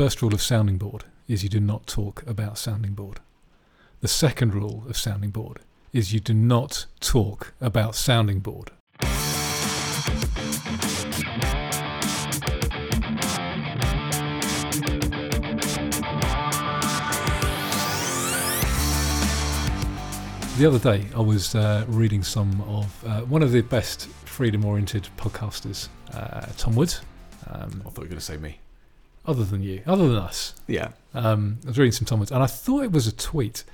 first rule of sounding board is you do not talk about sounding board. The second rule of sounding board is you do not talk about sounding board. The other day, I was uh, reading some of uh, one of the best freedom-oriented podcasters, uh, Tom Woods. Um, I thought you were going to say me. Other than you, other than us, Yeah. um, I was reading some Tom Woods, and I thought it was a tweet,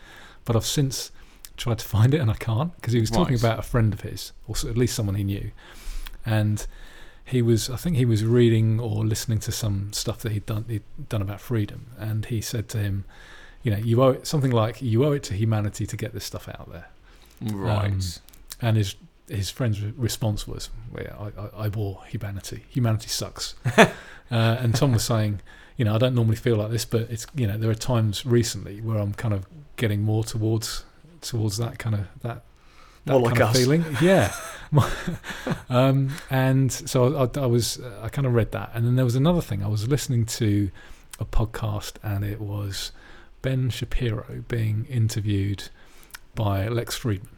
but I've since tried to find it and I can't because he was talking Right. about a friend of his, or at least someone he knew, and he was, I think he was reading or listening to some stuff that he'd done, he'd done about freedom, and he said to him, you know, you owe it, something like you owe it to humanity to get this stuff out there, Right. Um, and his his friend's response was, well, yeah, I, I, I bore humanity. Humanity sucks. uh, and Tom was saying, you know, I don't normally feel like this, but it's you know, there are times recently where I'm kind of getting more towards towards that kind of that that More like kind of us. feeling. Yeah. um, and so I, I was uh, I kind of read that, and then there was another thing. I was listening to a podcast, and it was Ben Shapiro being interviewed by Lex Fridman.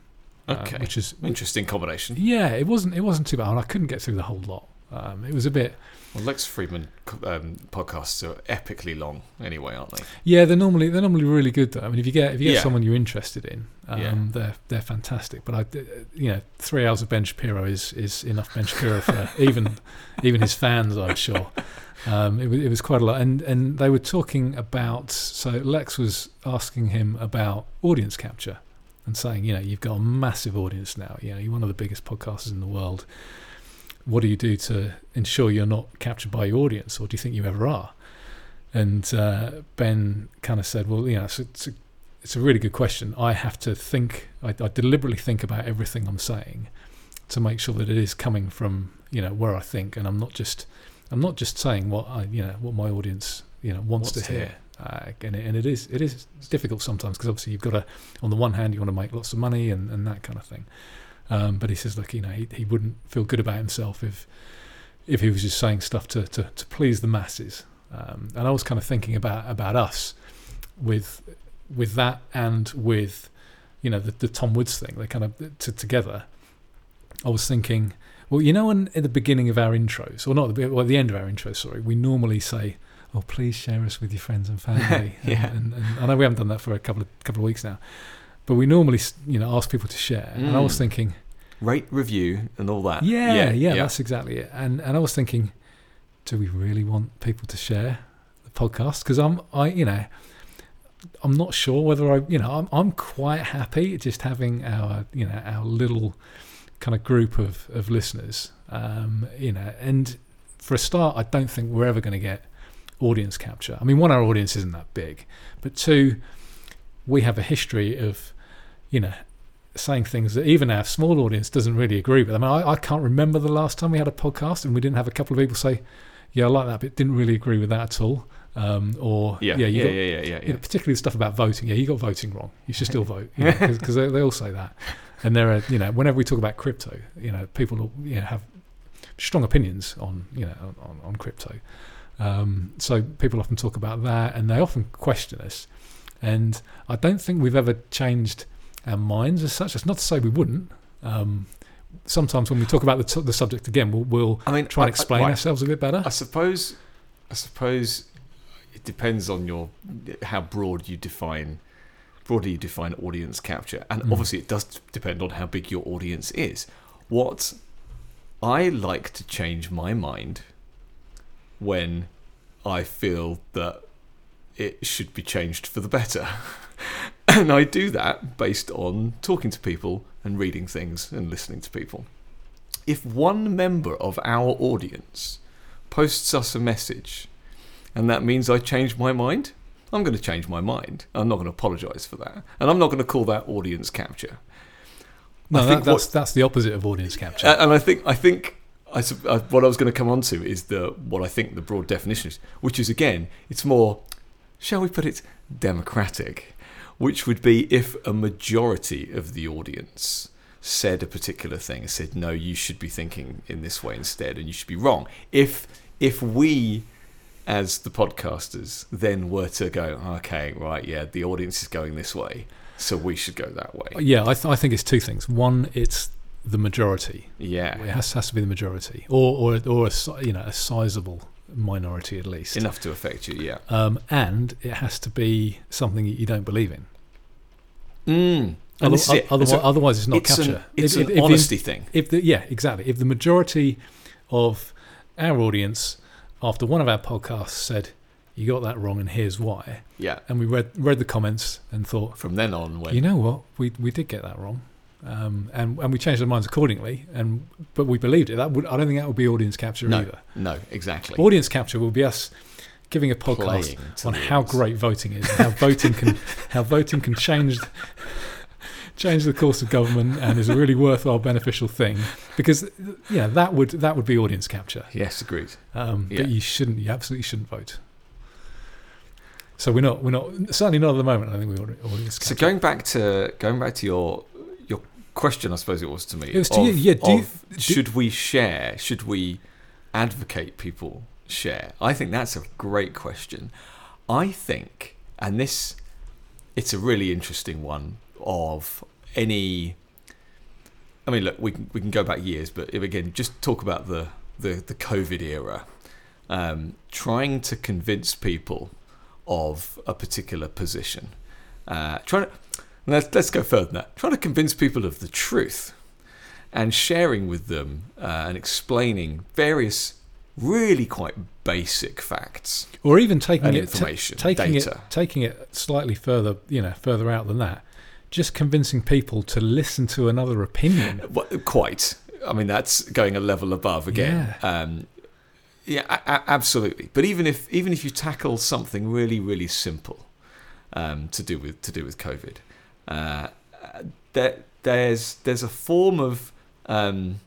Uh, Okay. which is Interesting combination. yeah, it wasn't it wasn't too bad. I couldn't get through the whole lot. Um, it was a bit Well, Lex Fridman um, podcasts are epically long anyway, aren't they? yeah. They're normally they're normally really good though. I mean, if you get if you get Yeah. someone you're interested in, um, Yeah. they're they're fantastic. But I, you know, three hours of Ben Shapiro is is enough Ben Shapiro for even even his fans. I'm sure. Um, it, it was quite a lot, and and they were talking about. So Lex was asking him about audience capture, and saying, you know, you've got a massive audience now. You know, you're one of the biggest podcasters in the world. What do you do to ensure you're not captured by your audience, or do you think you ever are? And uh, Ben kind of said, well, you know, it's, it's, a, it's a really good question. I have to think, I, I deliberately think about everything I'm saying to make sure that it is coming from, you know, where I think, and I'm not just, I'm not just saying what I, you know, what my audience, you know, wants, Wants to to hear. hear. Uh, and, and it is, it is difficult sometimes because obviously you've got to, on the one hand, you want to make lots of money and, and that kind of thing. Um, but he says, look, you know, he, he wouldn't feel good about himself if, if he was just saying stuff to, to, to please the masses. Um, and I was kind of thinking about about us with with that and with you know the, the Tom Woods thing. They kind of t- together. I was thinking, well, you know, when at the beginning of our intros, or not well, at the end of our intros, sorry, we normally say, "Oh, please share us with your friends and family." Yeah. and, and, and I know we haven't done that for a couple of couple of weeks now, but we normally you know ask people to share. And I was Mm. thinking, Rate, review, and all that. yeah, yeah, that's exactly it. And and I was thinking, do we really want people to share the podcast? Because I'm, I, you know, I'm not sure whether I, you know, I'm I'm quite happy just having our, you know, our little kind of group of of listeners, um, you know, and for a start, I don't think we're ever going to get audience capture. I mean, one, our audience isn't that big, but two, we have a history of, you know, saying things that even our small audience doesn't really agree with. I mean, I, I can't remember the last time we had a podcast and we didn't have a couple of people say, "Yeah, I like that," but didn't really agree with that at all. Um, or Yeah, yeah, yeah, you yeah, got, yeah, yeah, yeah, you know, particularly the stuff about voting. Yeah, you got voting wrong. You should still vote because they, they all say that. And there are, you know, whenever we talk about crypto, you know, people will, you know, have strong opinions on, you know, on, on crypto. Um, so people often talk about that, and they often question us. And I don't think we've ever changed our minds as such. That's not to say we wouldn't. Um, sometimes when we talk about the, t- the subject again, we'll, we'll I mean, try and I- I- explain ourselves a bit better. I suppose, I suppose, it depends on your how broad you define, broadly you define audience capture, and Mm. obviously it does depend on how big your audience is. What I like to change my mind when I feel that it should be changed for the better. and I do that based on talking to people and reading things and listening to people. If one member of our audience posts us a message and that means I change my mind, I'm going to change my mind. I'm not going to apologise for that. And I'm not going to call that audience capture. no, I that, think that's what- that's the opposite of audience capture. And I think I think I, sup- uh, what I was going to come on to is the what I think the broad definition is, which is again, it's more, shall we put it, democratic, which would be if a majority of the audience said a particular thing, said no, you should be thinking in this way instead, and you should be wrong. If if we as the podcasters then were to go, okay, right, yeah, the audience is going this way, so we should go that way. Yeah, I, th- I think it's two things. One, it's the majority. Yeah, It has, has to be the majority, or or or a, you know a sizable minority at least. enough to affect you. Yeah. Um, and it has to be something that you don't believe in. Mm. And Other- this is it. otherwise, So otherwise, it's not it's capture. An, it's If- an if- if the- honesty thing. if the yeah exactly if the majority of our audience after one of our podcasts said you got that wrong and here's why Yeah. and we read read the comments and thought From then on, when you know what we we did get that wrong um, and and we changed our minds accordingly and but we believed it that would I don't think that would be audience capture No. either no, exactly. audience capture will be us giving a podcast on how audience. great voting is and how voting can how voting can change change the course of government and is a really worthwhile beneficial thing because yeah that would that would be audience capture Yes, agreed. um, Yeah. but you shouldn't you absolutely shouldn't vote so we're not we're not certainly not at the moment I think we're audience So going back to going back to your question, I suppose it was to me. It was to of- you, yeah, do you- of should we share? Should we advocate people share? I think that's a great question. I think, and this, it's a really interesting one. Of any, I mean, look, we can we can go back years, but again, just talk about the the the COVID era. Um, trying to convince people of a particular position. Uh, trying to let's let's go further than that. Trying to convince people of the truth, and sharing with them uh, and explaining various really quite basic facts or even taking it information, taking data. it taking it slightly further you know further out than that just convincing people to listen to another opinion Well, quite. I mean, that's going a level above again. Um, yeah, a- a- absolutely. But even if even if you tackle something really really simple um, to do with to do with COVID, uh, there, there's there's a form of um,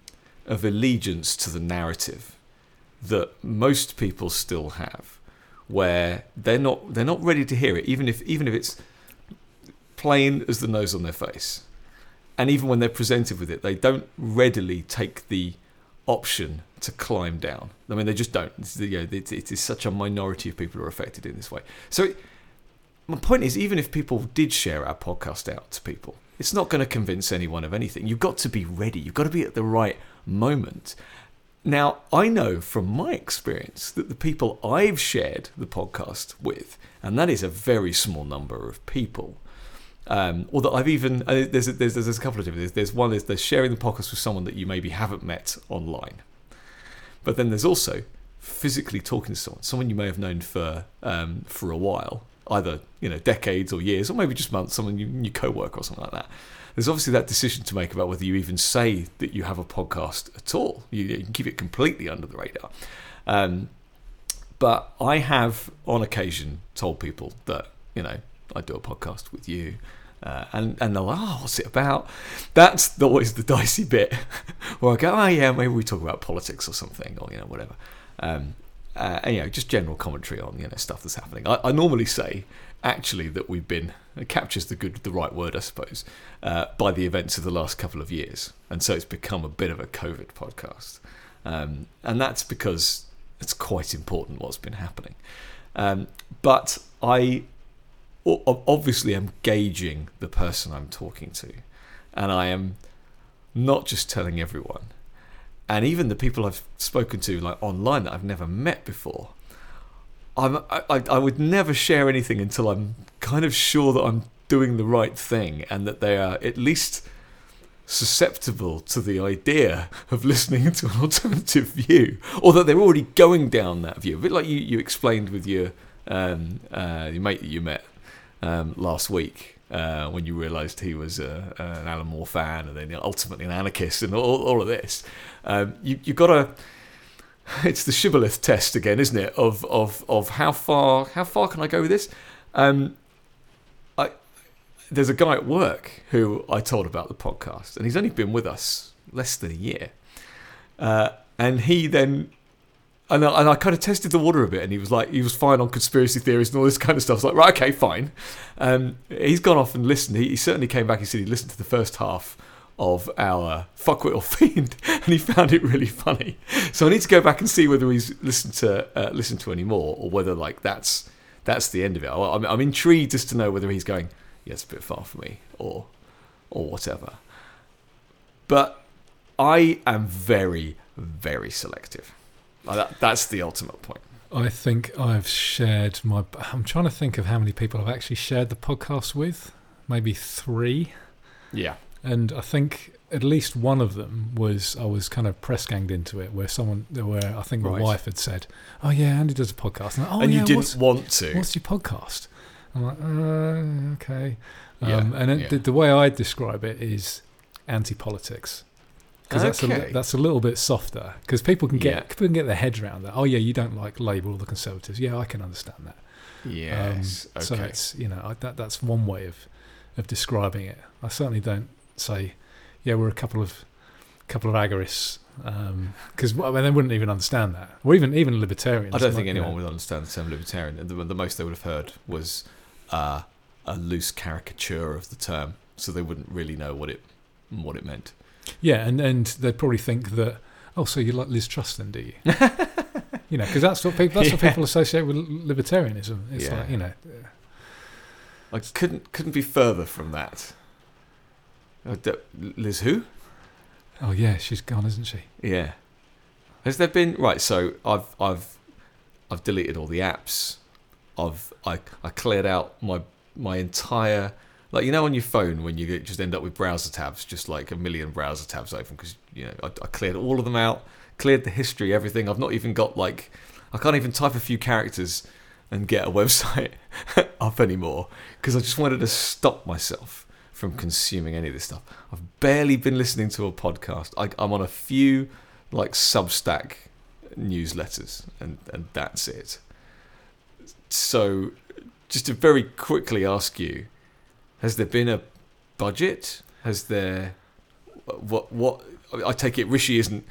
of allegiance to the narrative that most people still have, where they're not they're not ready to hear it, even if even if it's plain as the nose on their face and even when they're presented with it, they don't readily take the option to climb down. I mean, they just don't. It's, you know, it, it is such a minority of people who are affected in this way. So, it, my point is, even if people did share our podcast out to people, it's not going to convince anyone of anything. You've got to be ready. You've got to be at the right moment. Now, I know from my experience that the people I've shared the podcast with, and that is a very small number of people, um, or that I've even uh, there's, a, there's there's a couple of different. There's, there's one is there's sharing the podcast with someone that you maybe haven't met online, but then there's also physically talking to someone, someone you may have known for um, for a while, either you know decades or years, or maybe just months, someone you, you co-work or something like that. There's obviously that decision to make about whether you even say that you have a podcast at all. You, you can keep it completely under the radar. Um, but I have, on occasion, told people that you know I do a podcast with you, uh, and and they're like, "Oh, what's it about?" That's always the dicey bit, where I go, "Oh yeah, maybe we talk about politics or something, or you know whatever." Um, uh, and, you know, just general commentary on you know stuff that's happening. I, I normally say actually that we've been captures the good the right word I suppose uh, by the events of the last couple of years, and so it's become a bit of a COVID podcast, um, and that's because it's quite important what's been happening. Um, but I obviously am gauging the person I'm talking to, and I am not just telling everyone, and even the people I've spoken to like online that I've never met before. I'm, I, I would never share anything until I'm kind of sure that I'm doing the right thing and that they are at least susceptible to the idea of listening to an alternative view, or that they're already going down that view. A bit like you, you explained with your um, uh, your mate that you met um, last week uh, when you realised he was uh, an Alan Moore fan and then ultimately an anarchist and all, all of this. Um, you you got to. It's the shibboleth test again, isn't it? Of of of how far how far can I go with this? Um, I there's a guy at work who I told about the podcast, and he's only been with us less than a year, uh, and he then and I, and I kind of tested the water a bit, and he was like, he was fine on conspiracy theories and all this kind of stuff. I was like, right, okay, fine. Um, he's gone off and listened. He, he certainly came back. He said he listened to the first half of our fuckwit or fiend, and he found it really funny. So I need to go back and see whether he's listened to uh, listened to any more, or whether like that's that's the end of it. I'm, I'm intrigued just to know whether he's going, yeah, it's a bit far for me, or or whatever. But I am very very selective. That, that's the ultimate point. I think I've shared my. I'm trying to think of how many people I've actually shared the podcast with. Maybe three. Yeah. And I think at least one of them was I was kind of press ganged into it, where someone, where I think my Right. wife had said, "Oh yeah, Andy does a podcast," and, like, oh, and yeah, you didn't want to. what's your podcast? I'm like, uh, okay. Yeah, Um, and it, yeah. the, the way I describe it is anti-politics. Because that's, a, that's a little bit softer. Because people can get Yeah. people can get their heads around that. Oh yeah, you don't like Labour or the Conservatives. Yeah, I can understand that. yes. Um, okay. So it's you know I, that that's one way of of describing it. I certainly don't say, yeah, we're a couple of couple of agorists because I mean, they wouldn't even understand that, or even even libertarians. I don't like, think you anyone know. would understand the term libertarian. The, the most they would have heard was uh, a loose caricature of the term, so they wouldn't really know what it what it meant. Yeah, and and they'd probably think that. Oh, so you like Liz Truss then, do you? you know, because that's what people that's what people associate with libertarianism. It's Yeah. like you know, I couldn't couldn't be further from that. Uh, Liz, who? oh yeah, she's gone, isn't she? Yeah. Has there been right? So I've I've I've deleted all the apps. I've I I cleared out my my entire like you know on your phone when you just end up with browser tabs, just like a million browser tabs open because you know I, I cleared all of them out, cleared the history, everything. I've not even got like I can't even type a few characters and get a website up anymore because I just wanted to stop myself from consuming any of this stuff. I've barely been listening to a podcast. I, I'm on a few like Substack newsletters, and and that's it. So, just to very quickly ask you, has there been a budget? Has there what what? I take it Rishi isn't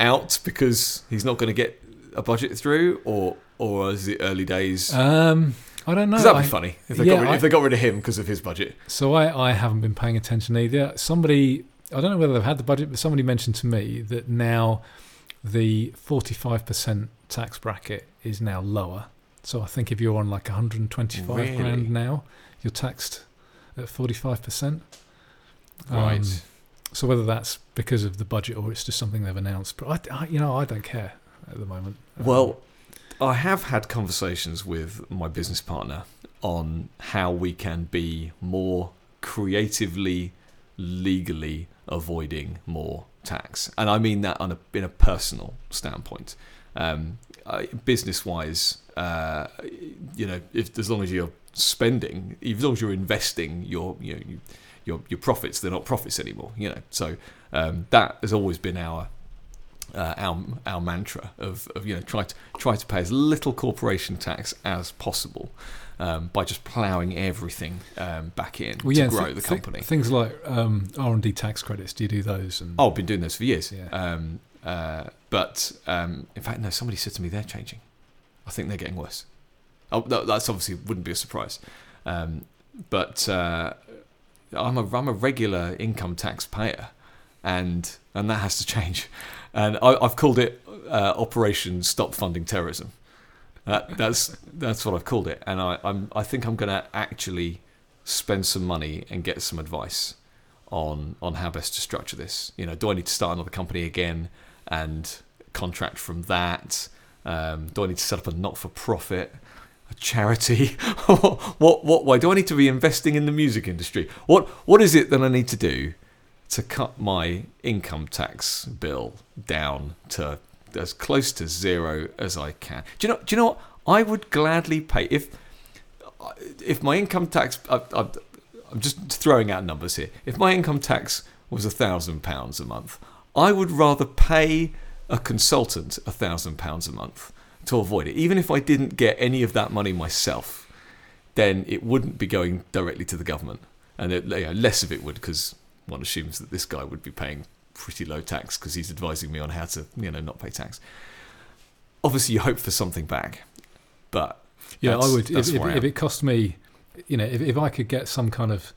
out because he's not going to get a budget through, or or is it early days? Um, I don't know. That'd I- be funny if they yeah, got rid, I- if they got rid of him because of his budget. So I, I haven't been paying attention either. Somebody, I don't know whether they've had the budget, but somebody mentioned to me that now the 45% tax bracket is now lower. So I think if you're on like 125 Really? grand now, you're taxed at 45%. Right. Um, so whether that's because of the budget or it's just something they've announced, but I, I you know, I don't care at the moment. Um, Well, I have had conversations with my business partner on how we can be more creatively, legally avoiding more tax, and I mean that on a in a personal standpoint. Um, business wise, uh, you know, if as long as you're spending, as long as you're investing your you know, you, your your profits, they're not profits anymore. You know, so um, that has always been our uh, our our mantra of, of you know try to try to pay as little corporation tax as possible um, by just ploughing everything um, back in well, to yeah, grow th- the th- company. things like um, R and D tax credits. Do you do those? And oh, I've been doing those for years. Yeah. Um, uh, but um, in fact, no. Somebody said to me they're changing. I think they're getting worse. Oh, that, that's obviously wouldn't be a surprise. Um, but uh, I'm a I'm a regular income tax payer, and and that has to change. And I, I've called it uh, Operation Stop Funding Terrorism. That, that's that's what I've called it, and I I'm, I think I'm going to actually spend some money and get some advice on on how best to structure this. You know, do I need to start another company again and contract from that? Um, do I need to set up a not for profit? A charity? what what way do I need to be investing in the music industry? What what is it that I need to do to cut my income tax bill down to as close to zero as I can? Do you know? Do you know what? I would gladly pay if if my income tax. I, I, I'm just throwing out numbers here. If my income tax was a thousand pounds a month, I would rather pay a consultant a thousand pounds a month to avoid it. Even if I didn't get any of that money myself, then it wouldn't be going directly to the government, and it, you know, less of it would because one assumes that this guy would be paying pretty low tax because he's advising me on how to you know not pay tax. Obviously, you hope for something back, but Yeah, I would. If, if, I if it cost me, you know, if, if I could get some kind of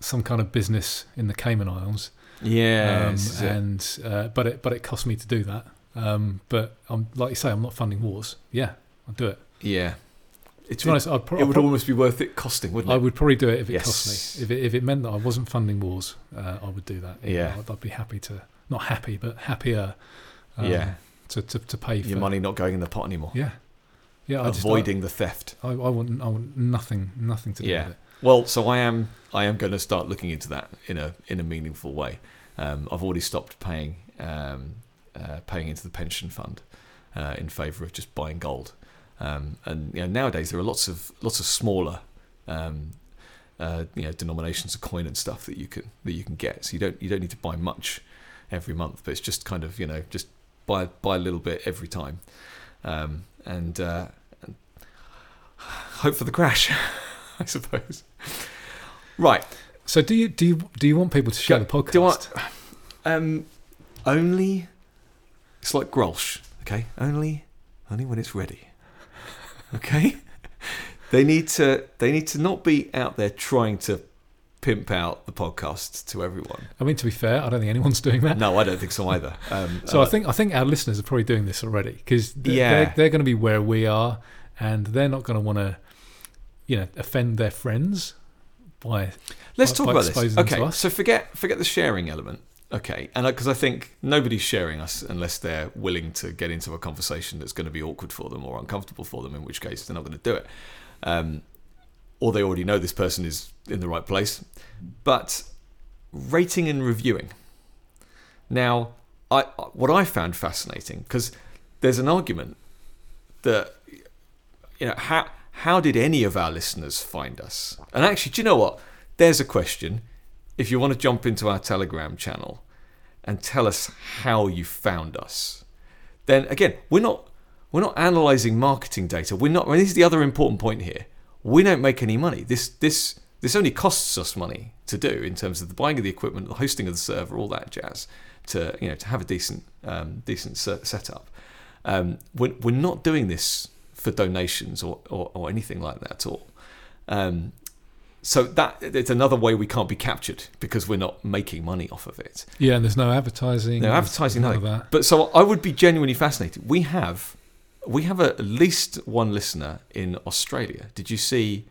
some kind of business in the Cayman Islands Yeah, um, this is it. and uh, but it but it cost me to do that. Um, but I'm like you say, I'm not funding wars. Yeah, I'll do it. yeah. It's, To be honest, I'd pro- it would I'd almost be worth it costing, wouldn't it? I would probably do it if it Yes. cost me. If it, if it meant that I wasn't funding wars, uh, I would do that. You Yeah. know, I'd, I'd be happy to not happy, but happier. Um, yeah, To, to to pay for your money not going in the pot anymore. Yeah, yeah. I just, Avoiding the theft. I, I, I want I want nothing nothing to do Yeah. with it. Well, so I am. I am going to start looking into that in a in a meaningful way. Um, I've already stopped paying um, uh, paying into the pension fund uh, in favour of just buying gold. Um, and you know, nowadays there are lots of lots of smaller um, uh, you know denominations of coin and stuff that you can that you can get. So you don't you don't need to buy much every month, but it's just kind of you know just buy buy a little bit every time, um, and, uh, and hope for the crash, I suppose. Right. So do you do you do you want people to share Go- the podcast? do I- Um, only it's like Grolsch, okay? Only, only when it's ready. Okay, they need to they need to not be out there trying to pimp out the podcast to everyone. I mean, to be fair, I don't think anyone's doing that. No, I don't think so either. Um, So uh, I think I think our listeners are probably doing this already because they're, Yeah. they're, they're going to be where we are, and they're not going to want to, you know, offend their friends by let's by- talk by about this. exposing them to Okay, so forget forget the sharing element. Okay, and because I think nobody's sharing us unless they're willing to get into a conversation that's going to be awkward for them or uncomfortable for them, in which case they're not going to do it, um, or they already know this person is in the right place. But rating and reviewing. Now, I what I found fascinating because there's an argument that you know how how did any of our listeners find us? And actually, do you know what? There's a question. If you want to jump into our Telegram channel and tell us how you found us, then again, we're not we're not analyzing marketing data. We're not. And this is the other important point here. We don't make any money. This this this only costs us money to do in terms of the buying of the equipment, the hosting of the server, all that jazz. To you know to have a decent um, decent se- setup. Um, we're, we're not doing this for donations or, or, or anything like that at all. Um, so that it's another way we can't be captured because we're not making money off of it. yeah, and there's no advertising. No advertising, no. that. But so I would be genuinely fascinated. We have we have at least one listener in Australia. Did you see?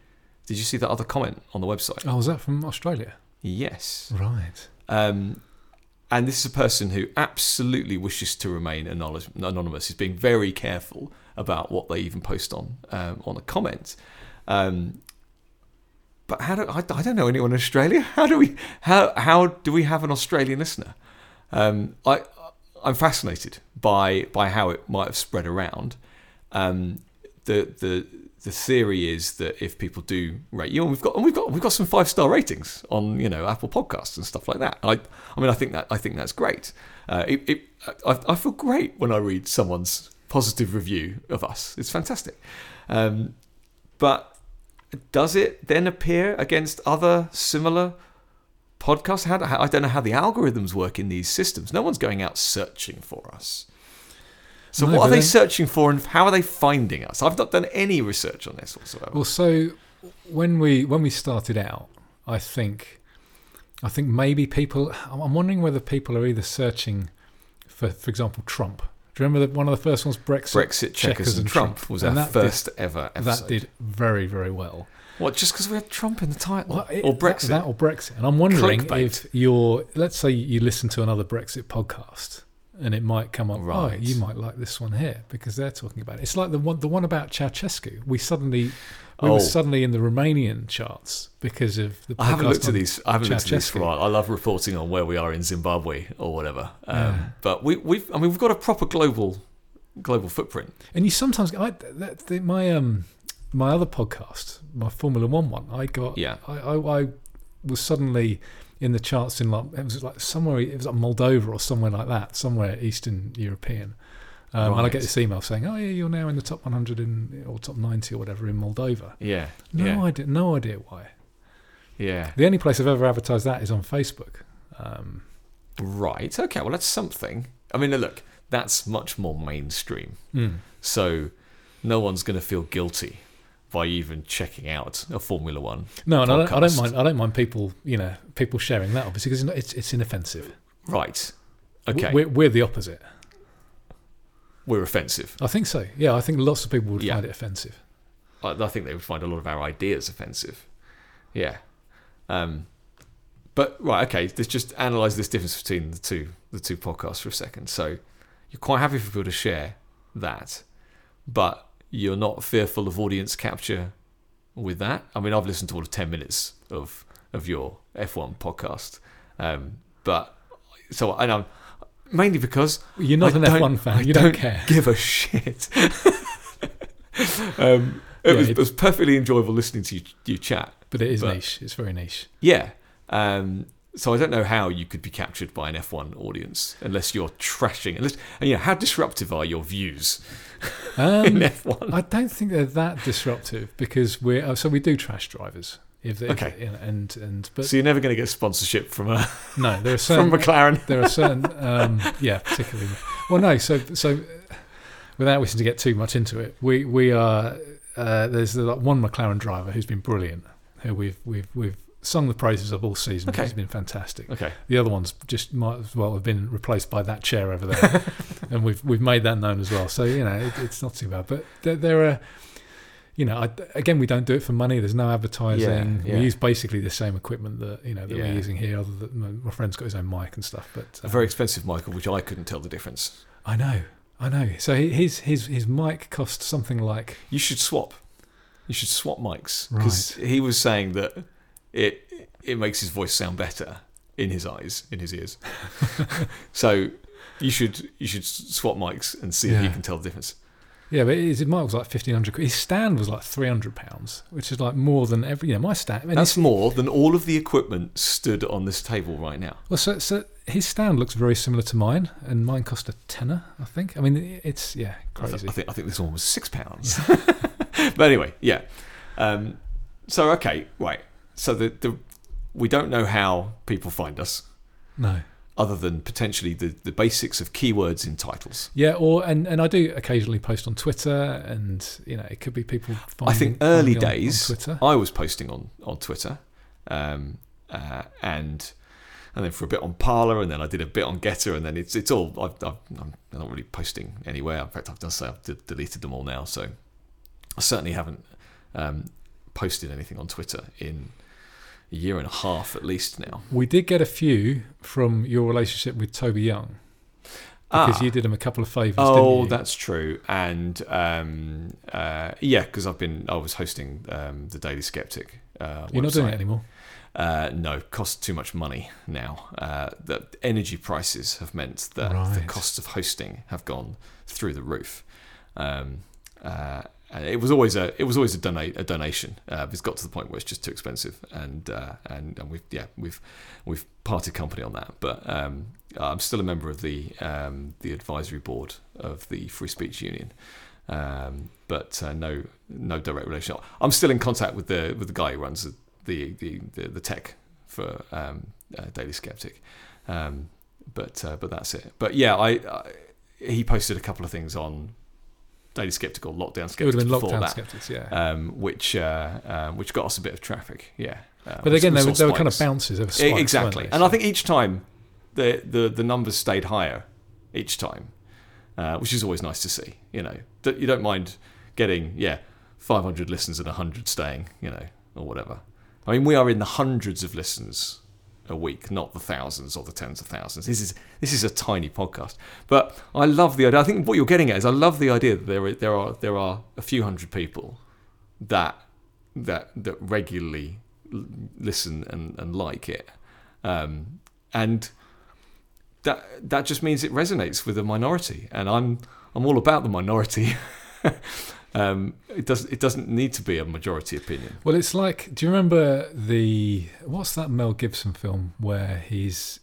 Did you see that other comment on the website? Oh, was that from Australia? Yes. Right. Um, and this is a person who absolutely wishes to remain anonymous. anonymous. He's being very careful about what they even post on um, on a comment. Um, but how do I, I don't know anyone in Australia? How do we how how do we have an Australian listener? Um, I I'm fascinated by by how it might have spread around. Um, the the the theory is that if people do rate you, and we've got and we've got we've got some five star ratings on you know Apple Podcasts and stuff like that. I I mean I think that I think that's great. Uh, it, it I, I feel great when I read someone's positive review of us. It's fantastic. Um, but does it then appear against other similar podcasts? How, I don't know how the algorithms work in these systems. No one's going out searching for us. So No, what are they searching for, and how are they finding us? I've not done any research on this whatsoever. Well, so when we when we started out, I think I think maybe people. I'm wondering whether people are either searching for, for example, Trump. Do you remember that one of the first ones, Brexit? Brexit, checkers, and Trump, was And our that did- first ever episode. That did very very well. What? Just because we had Trump in the title, Well, it- or Brexit? that, or Brexit. And I'm wondering Clickbait. if you're, let's say you listen to another Brexit podcast, and it might come up. Oh, Right. you might like this one here because they're talking about it. It's like the one, the one about Ceausescu. We suddenly, we Oh. were suddenly in the Romanian charts because of the. I haven't podcast looked at these. I haven't looked at these for a while. I love reporting on where we are in Zimbabwe or whatever. Um, Yeah. But we, we've. I mean, we've got a proper global, global footprint. And you sometimes, I, that, my um, my other podcast, my Formula One one, I got, Yeah. I, I, I was suddenly in the charts in like it was like somewhere, it was like Moldova or somewhere like that, somewhere Eastern European. Um, And I get this email saying, "Oh yeah, you're now in the top 100 in or top 90 or whatever in Moldova." Yeah. No yeah. idea, no idea why. Yeah. The only place I've ever advertised that is on Facebook. Um, Right. Okay. Well, that's something. I mean, look, that's much more mainstream. mm. So no one's going to feel guilty by even checking out a Formula One. No, and I don't, I don't mind. I don't mind people, you know, people sharing that obviously because it's, not- it's it's inoffensive. Right. Okay. We're, we're the opposite. We're offensive. I think so. Yeah, I think lots of people would Yeah. find it offensive. I, I think they would find a lot of our ideas offensive. Yeah. Um, but right, okay. Let's just analyze this difference between the two the two podcasts for a second. So you're quite happy for people to share that, but you're not fearful of audience capture with that. I mean, I've listened to all of ten minutes of of your F1 podcast, um, but so and I'm mainly because You're not I an F1 fan. I you don't, don't care. give a shit. um, it, Yeah, was, it- was perfectly enjoyable listening to you, you chat. But it is but- niche. It's very niche. Yeah. Um, so I don't know how you could be captured by an F1 audience unless you're trashing. Unless, and yeah, how disruptive are your views in Um, F1? I don't think they're that disruptive because we're oh, so we do trash drivers. If Okay. and and but so you're never going to get sponsorship from a no, there are from certain McLaren. there are certain um, yeah particularly well no so so without wishing to get too much into it we we are uh, there's like one McLaren driver who's been brilliant who we've we've we've sung the praises of all season Okay. he's been fantastic Okay. the other ones just might as well have been replaced by that chair over there and we've we've made that known as well so you know it, it's not too bad but there, there are you know, I, again, we don't do it for money. There's no advertising. Yeah, yeah. We use basically the same equipment that you know that Yeah. we're using here. Other than my, friend's got his own mic and stuff. But A very um, expensive Michael, which I couldn't tell the difference. I know, I know. So his his his mic cost something like You should swap. You should swap mics because he was saying that it it makes his voice sound better in his eyes, in his ears. so you should you should swap mics and see if you can tell the difference. Yeah, but his mic was like fifteen hundred. His stand was like three hundred pounds, which is like more than every. You know, my stand. I mean, That's more than all of the equipment stood on this table right now. well, so, so his stand looks very similar to mine, and mine cost a tenner, I think. I mean, it's yeah, I, th- crazy. I think I think this one was six pounds. but anyway, yeah. Um, so okay, right. So the the we don't know how people find us no. Other than potentially the, the basics of keywords in titles. Yeah, or and, and I do occasionally post on Twitter, and you know it could be people. Finding, I think early finding on- on days Twitter. I was posting on on Twitter, um, uh, and and then for a bit on Parler, and then I did a bit on Gettr, and then it's it's all I've, I've, I'm not really posting anywhere. In fact, I've done say I've de- deleted them all now. So I certainly haven't um, posted anything on Twitter in a year and a half at least now. We did get a few from your relationship with Toby Young because Ah. you did him a couple of favors. Oh, didn't you? that's true. And um, uh, yeah, because I've been I was hosting um, the Daily Skeptic. Uh, you're not doing it anymore. Uh, no, costs too much money now. Uh, the energy prices have meant that the costs of hosting have gone through the roof. Um, uh, and it was always a it was always a donate a donation. Uh, it's got to the point where it's just too expensive, and uh, and and we've yeah we've we've parted company on that. But um, I'm still a member of the um, the advisory board of the Free Speech Union. Um, but uh, no no direct relation. I'm still in contact with the with the guy who runs the the the, the, tech for um, uh, Daily Skeptic. Um, but uh, but that's it. But yeah, I, I he posted a couple of things on Daily Skeptical, Lockdown It would have been before lockdown that, skeptics, yeah. um, which uh, um, which got us a bit of traffic. Yeah, uh, but again, they were, they were kind of bounces. Spikes, exactly, and I think each time the the the numbers stayed higher each time, uh, which is always nice to see. You know, that you don't mind getting yeah 500 listens and 100 staying. You know, or whatever. I mean, we are in the hundreds of listens a week, not the thousands or the tens of thousands. This is this is a tiny podcast, but I love the idea. I think what you're getting at is I love the idea that there are, there are there are a few hundred people that that that regularly listen and, and like it, um, and that that just means it resonates with the minority, and I'm I'm all about the minority. um, it doesn't it doesn't need to be a majority opinion. Well, it's like, do you remember the what's that Mel Gibson film where he's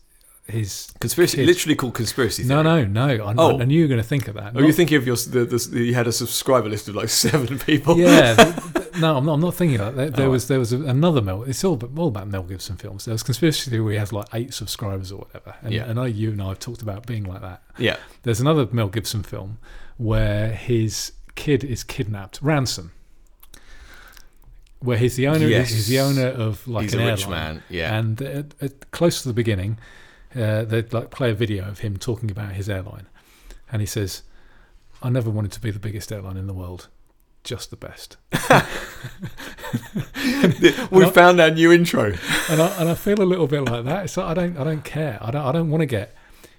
he's Conspiracy, Kid. literally called conspiracy. no, theory. no, no. I, Oh. I knew you were going to think of that. Are you Not- thinking of your the, the, you had a subscriber list of like seven people? yeah, no, I'm not, I'm not thinking of that. There, there Oh. was there was another Mel. It's all about, all about Mel Gibson films. There was Conspiracy Theory where he has like eight subscribers or whatever. And, Yeah. and I, you and I have talked about being like that. yeah. There's another Mel Gibson film where his kid is kidnapped, ransom. where he's the owner. Yes. He's the owner of like He's an a rich airline. man. Yeah. And at, at, close to the beginning, uh, they'd like play a video of him talking about his airline, and he says, "I never wanted to be the biggest airline in the world, just the best." we I- found our new intro. and I, and I feel a little bit like that. It's like I don't I don't care. I don't I don't want to get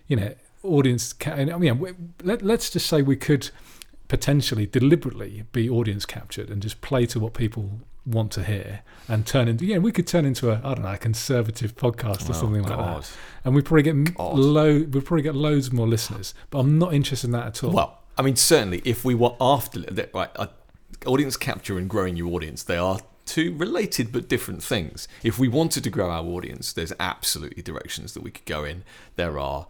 you know audience. I mean, let, let's just say we could potentially deliberately be audience captured and just play to what people want to hear and turn into yeah we could turn into a I don't know a conservative podcast or Oh, something like God. that and we probably get God. low we probably get loads more listeners but I'm not interested in that at all. Well, I mean, certainly, if we were after that, right, uh, audience capture and growing your audience, they are two related but different things. If we wanted to grow our audience, there's absolutely directions that we could go in. There are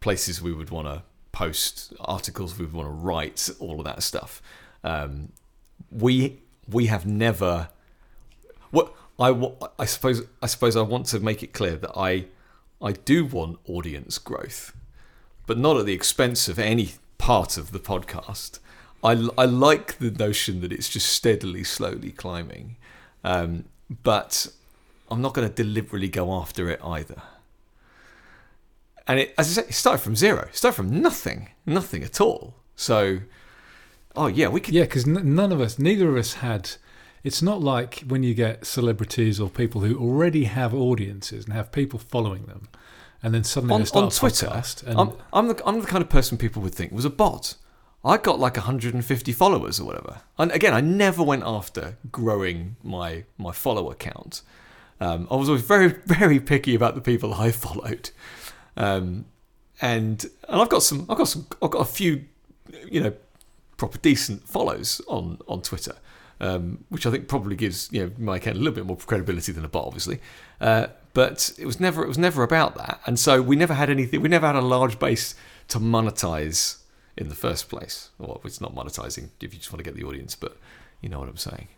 places we would want to post, articles we want to write, all of that stuff. Um, we we have never. What I I suppose I suppose I want to make it clear that I I do want audience growth but not at the expense of any part of the podcast. I, I like the notion that it's just steadily, slowly climbing, um, but I'm not going to deliberately go after it either. And it, as I say, it started from zero, it started from nothing, nothing at all. So, oh yeah, we could. Yeah, because n- none of us, neither of us had. It's not like when you get celebrities or people who already have audiences and have people following them, and then suddenly on, they start on Twitter, podcast and I'm, I'm, the, I'm the kind of person people would think was a bot. I got like 150 followers or whatever. And again, I never went after growing my my follower count. Um, I was always very very picky about the people I followed, um, and and I've got some I've got some I've got a few you know proper decent follows on on Twitter, um, which I think probably gives you know my account a little bit more credibility than a bot, obviously. Uh, but it was never it was never about that, and so we never had anything. We never had a large base to monetize in the first place. Well, it's not monetizing if you just want to get the audience, but you know what I'm saying.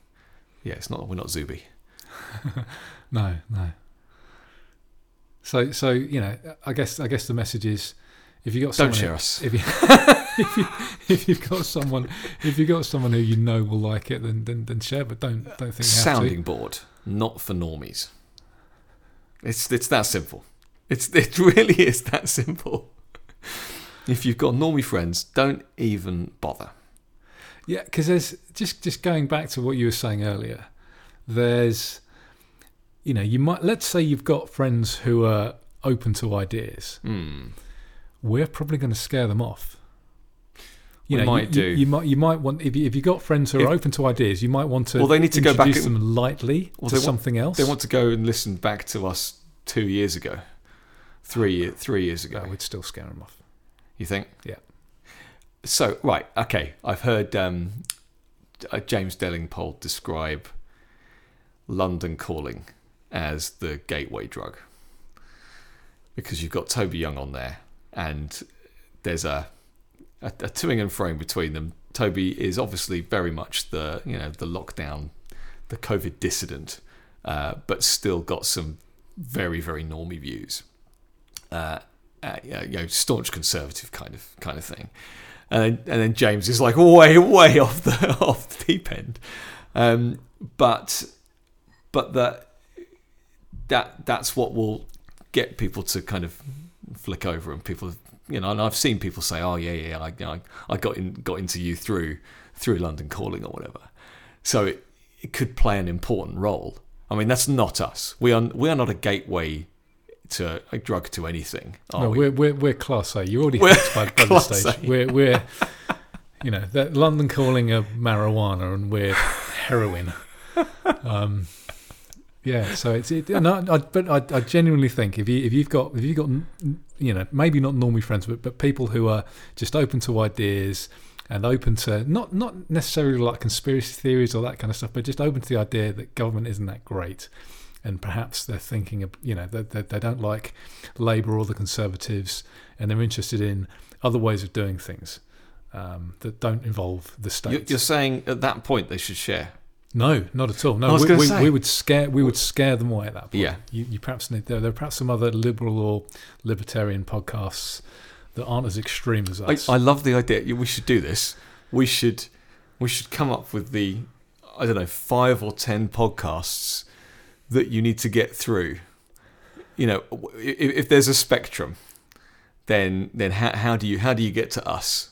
Yeah, it's not. We're not Zuby. no, no. So, so you know, I guess I guess the message is, if you got Don't someone share who- us. If you, if you if you've got someone if you've got someone who you know will like it, then then, then share. But don't don't think you Sounding board, not for normies. It's it's that simple. It's it really is that simple. If you've got normie friends, don't even bother. Yeah, because there's just just going back to what you were saying earlier. There's, you know, you might let's say you've got friends who are open to ideas. Hmm. We're probably going to scare them off. You We know, might you, do. You, you might you might want if you, if you got friends who are If- open to ideas, you might want to. Well, they need to go back and- them lightly Well, to want- something else. They want to go and listen back to us two years ago, three year, three years ago. Would still scare them off. You think? Yeah. So right, okay. I've heard um, James Delingpole describe London calling as the gateway drug because you've got Toby Young on there, and there's a a, a toing and froing between them. Toby is obviously very much the you know the lockdown, the COVID dissident, uh, but still got some very very normy views. Uh, uh, you know, staunch conservative kind of kind of thing, and then, and then James is like way way off the off the deep end, um, but but that that that's what will get people to kind of flick over and people you know and I've seen people say oh yeah yeah I you know, I got in got into you through through London Calling or whatever so it, it could play an important role I mean that's not us we are we are not a gateway to a drug to anything are no, we? we're, we're we're class A. You're already We're hooked by, by the class stage. A. We're we're you know that London calling a marijuana and we're heroin. Um, yeah, so it's it. And I, I, but I, I genuinely think if you if you've got if you've got you know maybe not normally friends but but people who are just open to ideas and open to not not necessarily like conspiracy theories or that kind of stuff, but just open to the idea that government isn't that great, and perhaps they're thinking of you know they they, they don't like Labour or the Conservatives, and they're interested in other ways of doing things um, that don't involve the state. You're, you're saying at that point they should share No, not at all. No, I we, we, we would scare we would scare them away at that point. Yeah. you, you perhaps need there, there are perhaps some other liberal or libertarian podcasts that aren't as extreme as us. I love the idea. We should do this. We should we should come up with the I don't know five or ten podcasts that you need to get through. You know, if, if there's a spectrum, then then how, how do you how do you get to us?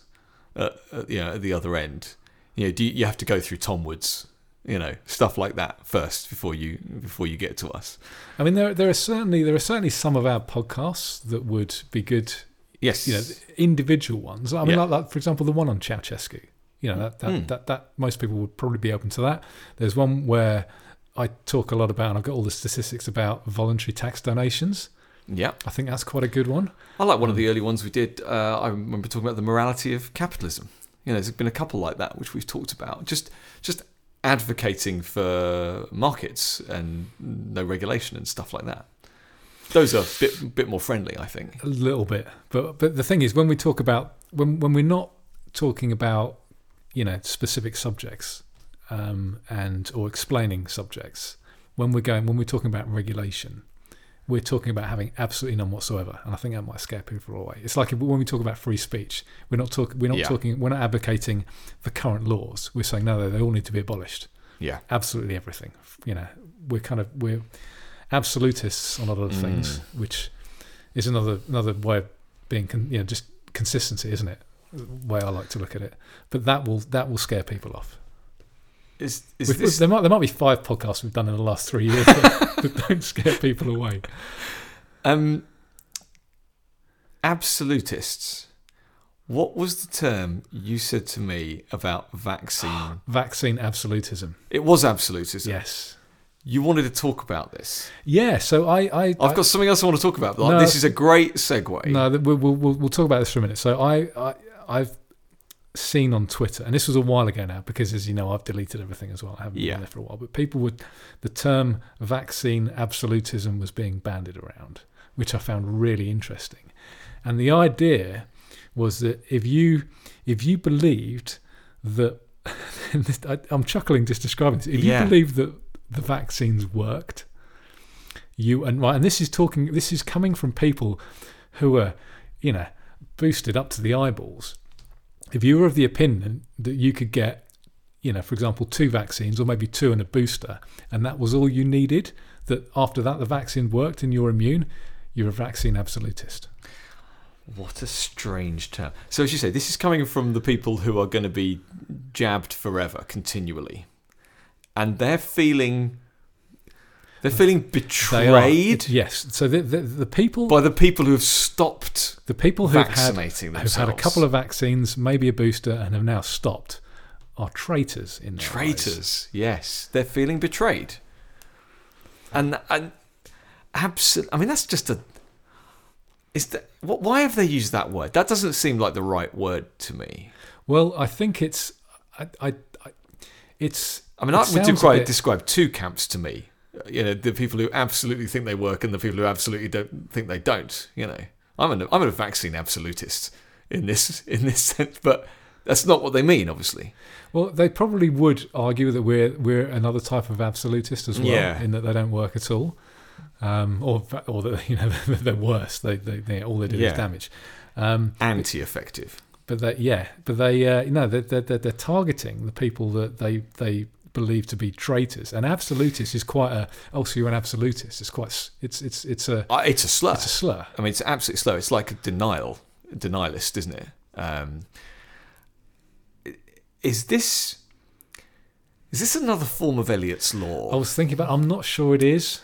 At, at, you know, at the other end, you know, do you, you have to go through Tom Woods, you know, stuff like that first before you before you get to us. I mean, there there are certainly there are certainly some of our podcasts that would be good. Yes, You know, individual ones. I mean, Yeah. like, like for example, the one on Ceausescu. You know, that that, Mm. that that most people would probably be open to that. There's one where I talk a lot about, and I've got all the statistics about voluntary tax donations. yeah. I think that's quite a good one. I like one of the early ones we did. Uh, I remember talking about the morality of capitalism. You know, there's been a couple like that which we've talked about. Just just advocating for markets and no regulation and stuff like that. Those are a bit bit more friendly, I think. A little bit, but but the thing is, when we talk about when when we're not talking about you know specific subjects um, and or explaining subjects, when we're going when we're talking about regulation, we're talking about having absolutely none whatsoever, and I think that might scare people away. It's like when we talk about free speech, we're not talking we're not Yeah. talking we're not advocating the current laws. We're saying no, they all need to be abolished. Yeah. Absolutely everything. You know, we're kind of we're absolutists on a lot of things, mm. which is another another way of being con- you know just consistency, isn't it? The way I like to look at it. But that will that will scare people off. Is is this there might there might be five podcasts we've done in the last three years that, that don't scare people away. um absolutists? What was the term you said to me about vaccine? Vaccine absolutism. it was absolutism. Yes. You wanted to talk about this. Yeah. So I I I've got something else I want to talk about. But No. this is a great segue. No, we'll, we'll, we'll, we'll talk about this for a minute. So I, I, I've seen on Twitter, and this was a while ago now, because as you know, I've deleted everything as well. I haven't Yeah. been there for a while. But people would, the term vaccine absolutism was being bandied around, which I found really interesting. And the idea was that if you, if you believed that, this, I, I'm chuckling just describing this. If Yeah. you believed that the vaccines worked, you and right, and this is talking, this is coming from people who are, you know, boosted up to the eyeballs. If you were of the opinion that you could get, you know, for example, two vaccines or maybe two and a booster, and that was all you needed, that after that the vaccine worked and you're immune, you're a vaccine absolutist. What a strange term. So, as you say, this is coming from the people who are going to be jabbed forever, continually, and they're feeling they're feeling They betrayed Yes. So the, the, the people, by the people who have stopped the people had, vaccinating who've themselves. had a couple of vaccines, maybe a booster, and have now stopped, are traitors in their eyes. traitors. Yes, they're feeling betrayed, and and absolutely. I mean, that's just a. Is that what? Why have they used that word? That doesn't seem like the right word to me. Well, I think it's, I, I, I it's. I mean, it I would describe, bit- describe two camps to me. You know, the people who absolutely think they work and the people who absolutely don't think they don't. You know, I'm an I'm a vaccine absolutist in this in this sense, but that's not what they mean, obviously. Well, they probably would argue that we're we're another type of absolutist as well, Yeah. in that they don't work at all, um, or or that you know they're worse. They, they, they all they do Yeah. is damage. Um, Anti-effective. but they, yeah, but they, uh, you know, they're, they're, they're, they're targeting the people that they they believe to be traitors. And absolutist is quite a. Oh, so you're an absolutist? It's quite. It's it's it's a Uh, it's a slur. it's a slur. I mean, it's absolutely slow. It's like a denial, denialist, isn't it? Um, is this is this another form of Eliot's law? I was thinking about. I'm not sure it is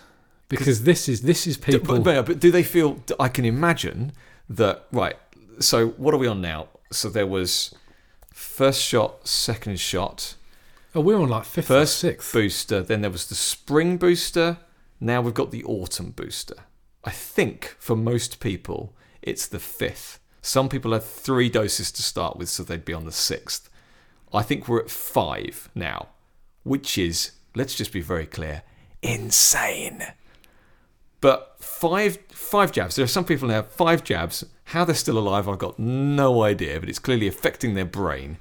because this is this is people. But, but, but do they feel? I can imagine that. Right. So what are we on now? So there was first shot, second shot, oh, we're on like fifth first sixth. booster. Then there was the spring booster. Now we've got the autumn booster. I think for most people it's the fifth. Some people had three doses to start with, so they'd be on the sixth. I think we're at five now, which is, let's just be very clear, insane. But five five jabs. There are some people now five jabs. How they're still alive, I've got no idea, but it's clearly affecting their brain.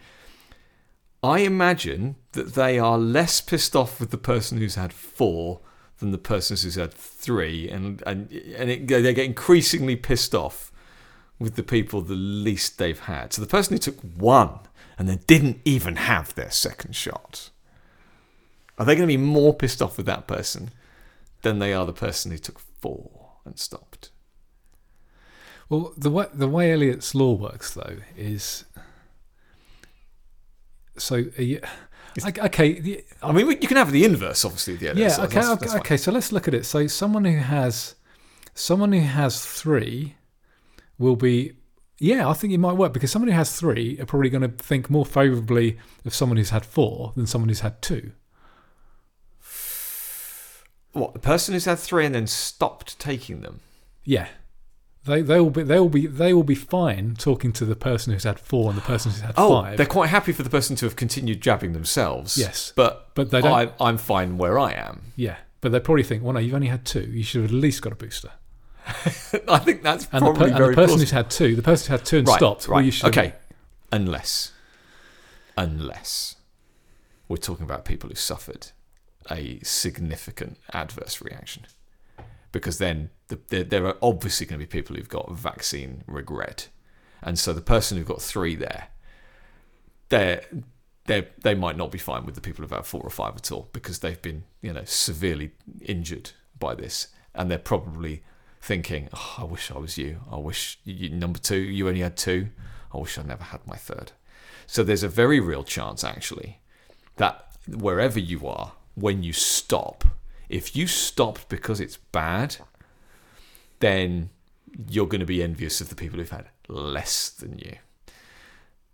I imagine that they are less pissed off with the person who's had four than the person who's had three, and and and it, they get increasingly pissed off with the people the least they've had. So the person who took one and then didn't even have their second shot Are they going to be more pissed off with that person than they are the person who took four and stopped? Well, the way the way Elliot's law works though is so. Uh, are you, okay, the- I mean, you can have the inverse, obviously. The yeah, so okay, that's- okay, that's fine. okay. So let's look at it. So someone who has someone who has three will be. Yeah, I think it might work because someone who has three are probably going to think more favourably of someone who's had four than someone who's had two. What the person who's had three and then stopped taking them? Yeah, they they will be they will be they will be fine talking to the person who's had four and the person who's had Oh, five. they're quite happy for the person to have continued jabbing themselves. Yes. but But they don't- I, I'm fine where I am. Yeah, but they probably think, well, no, you've only had two. You should have at least got a booster. I think that's And, the, probably per- and the person plausible. who's had two, the person who's had two and right, stopped, right. well, you should. okay, unless, unless we're talking about people who suffered a significant adverse reaction, because then the, there, there are obviously going to be people who've got vaccine regret, and so the person who got three there, they they they might not be fine with the people who've had four or five at all because they've been you know severely injured by this, and they're probably thinking, oh, I wish I was you. I wish you, number two, you only had two. I wish I never had my third. So there's a very real chance, actually, that wherever you are, when you stop, if you stopped because it's bad, then you're going to be envious of the people who've had less than you.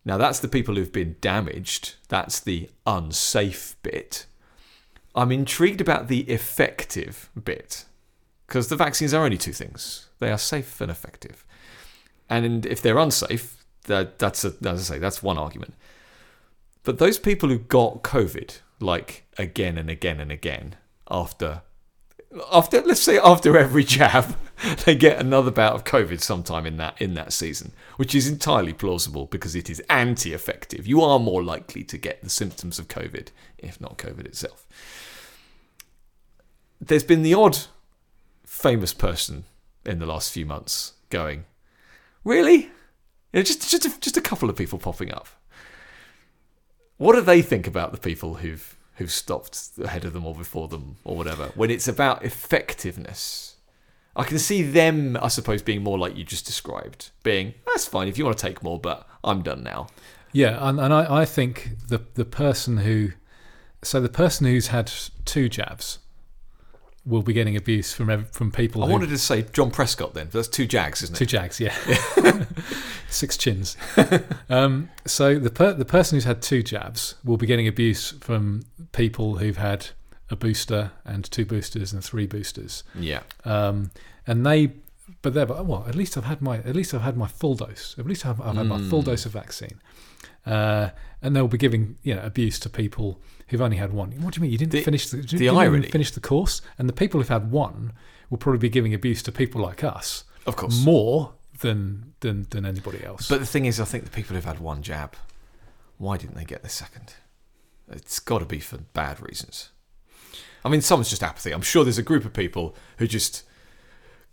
Now, that's the people who've been damaged. That's the unsafe bit. I'm intrigued about the effective bit because the vaccines are only two things they are safe and effective. And if they're unsafe, that, that's, a, as I say, that's one argument. But those people who got COVID, like again and again and again, after after let's say after every jab, they get another bout of COVID sometime in that in that season, which is entirely plausible because it is anti-effective. You are more likely to get the symptoms of COVID, if not COVID itself. There's been the odd famous person in the last few months going, really? You know, just just a, just a couple of people popping up. What do they think about the people who've who've stopped ahead of them or before them or whatever? When it's about effectiveness, I can see them, I suppose, being more like you just described, being that's fine if you want to take more, but I'm done now. Yeah, and, and I, I think the the person who, so the person who's had two jabs, will be getting abuse from from people. I who, wanted to say John Prescott then, that's two Jags, isn't it? two jags, yeah, six chins. um, so the per, the person who's had two jabs will be getting abuse from people who've had a booster and two boosters and three boosters. Yeah. um, and they but they're but, well at least I've had my at least I've had my full dose at least I've, I've had my full Mm. dose of vaccine uh, and they'll be giving you know abuse to people who've only had one what do you mean you didn't The- finish the, the didn't irony- finish the course and the people who've had one will probably be giving abuse to people like us Of course. more than than than anybody else But the thing is, I think the people who've had one jab, why didn't they get the second? It's got to be for bad reasons. I mean, someone's just apathy. I'm sure there's a group of people who just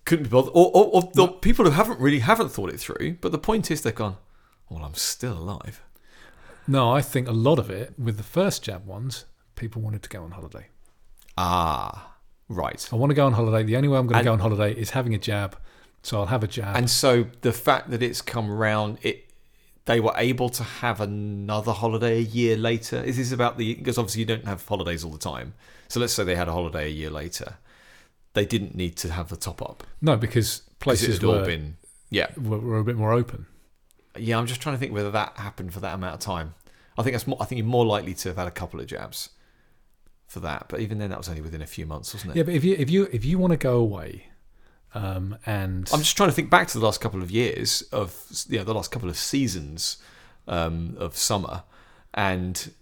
couldn't be bothered, or, or, or the people who haven't really haven't thought it through. But the point is, they've gone, "Well, I'm still alive." No I think a lot of it with the first jab ones people wanted to go on holiday. Ah, right. I want to go on holiday. The only way I'm going And- to go on holiday is having a jab so I'll have a jab. And so the fact that it's come round, it they were able to have another holiday a year later. Is this about the because obviously you don't have holidays all the time. So let's say they had a holiday a year later, they didn't need to have the top up. No because places had all were, been yeah. were, were a bit more open yeah. I'm just trying to think whether that happened for that amount of time. I think that's more. I think you're more likely to have had a couple of jabs for that, but even then that was only within a few months, wasn't it? Yeah, but if you if you if you want to go away, um, and I'm just trying to think back to the last couple of years of you know the last couple of seasons um, of summer, and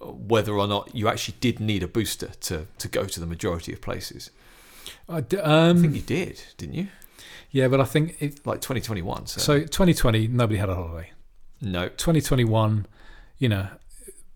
whether or not you actually did need a booster to to go to the majority of places. I think um, you did, didn't you? Yeah, but I think it, Like 2021. So, so. 2020, nobody had a holiday. no, 2021, you know,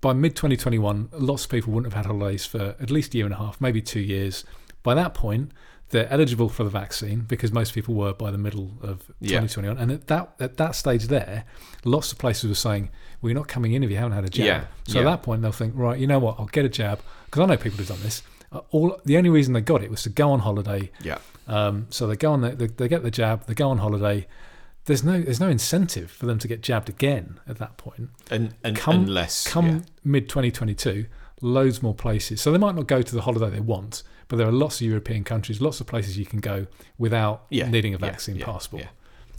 by mid 2021, lots of people wouldn't have had holidays for at least a year and a half, maybe two years. By that point, they're eligible for the vaccine because most people were by the middle of Yeah. 2021. And at that at that stage there, lots of places were saying, "Well, you're not coming in if you haven't had a jab." Yeah, So yeah. at that point, they'll think, "Right, you know what? I'll get a jab." Because I know people who've done this. Uh, all the only reason they got it was to go on holiday. Yeah. Um, so they go on, the, they, they get the jab, they go on holiday. There's no there's no incentive for them to get jabbed again at that point. And, and Come- unless Come yeah. mid 2022, loads more places. So they might not go to the holiday they want, but there are lots of European countries, lots of places you can go without Yeah, needing a vaccine yeah, passport.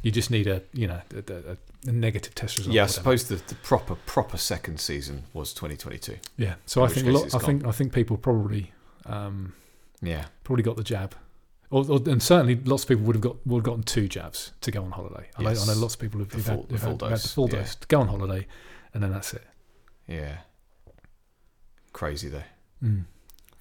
You just need a you know a, a, a negative test result. Yeah, I suppose the, the proper proper second season was 2022. Yeah. So I think lot, I think I think people probably um, Yeah. probably got the jab. Or, or, and certainly, lots of people would have got would have gotten two jabs to go on holiday. I, know, I know lots of people who've, The who've full- had, the who've full had, had the dose, full yeah. dose to go on holiday, and then that's it. Yeah. Crazy though. Mm.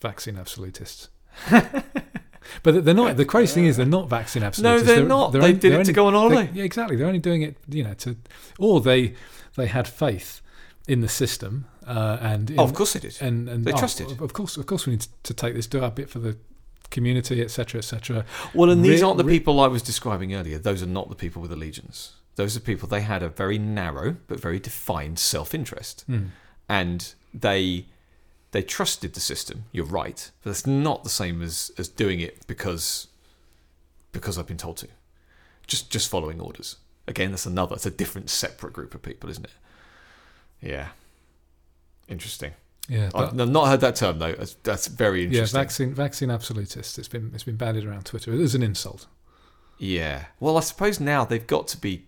Vaccine absolutists. but they're not. The crazy thing is they're not vaccine absolutists. No, absolutists. they're, not. they're only- did it only- to go on they- holiday. yeah, exactly. They're only doing it, you know, to, or they they had faith in the system uh, and in, oh, of course it is. and and They oh, trusted. Of course, of course, we need to take this, do our bit for the community, etc., etc. Well, and these Re- aren't the people I was describing earlier. Those are not the people with allegiance. Those are people they had a very narrow but very defined self-interest, Mm. and they they trusted the system. You're right, but that's not the same as as doing it because because I've been told to. Just just following orders. Again, that's another. It's a different, separate group of people, isn't it? Yeah. Interesting. Yeah, I've not heard that term though. That's, that's very interesting. yeah, vaccine vaccine absolutist. It's been it's been bandied around Twitter. It is an insult. Yeah. Well, I suppose now they've got to be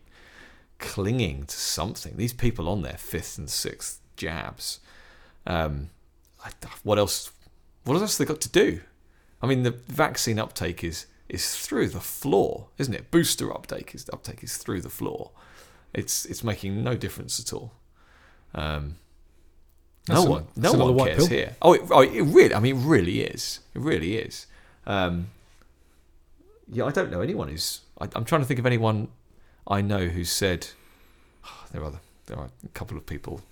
clinging to something. These people on their fifth and sixth jabs. Um, I, what else? What else have they got to do? I mean, the vaccine uptake is is through the floor, isn't it? Booster uptake is uptake is through the floor. It's it's making no difference at all. Um, That's no one, no one cares pill. here. Oh, it, oh, it really. I mean, it really is. It really is. Um, yeah, I don't know anyone who's. I, I'm trying to think of anyone I know who's said. there are there are a couple of people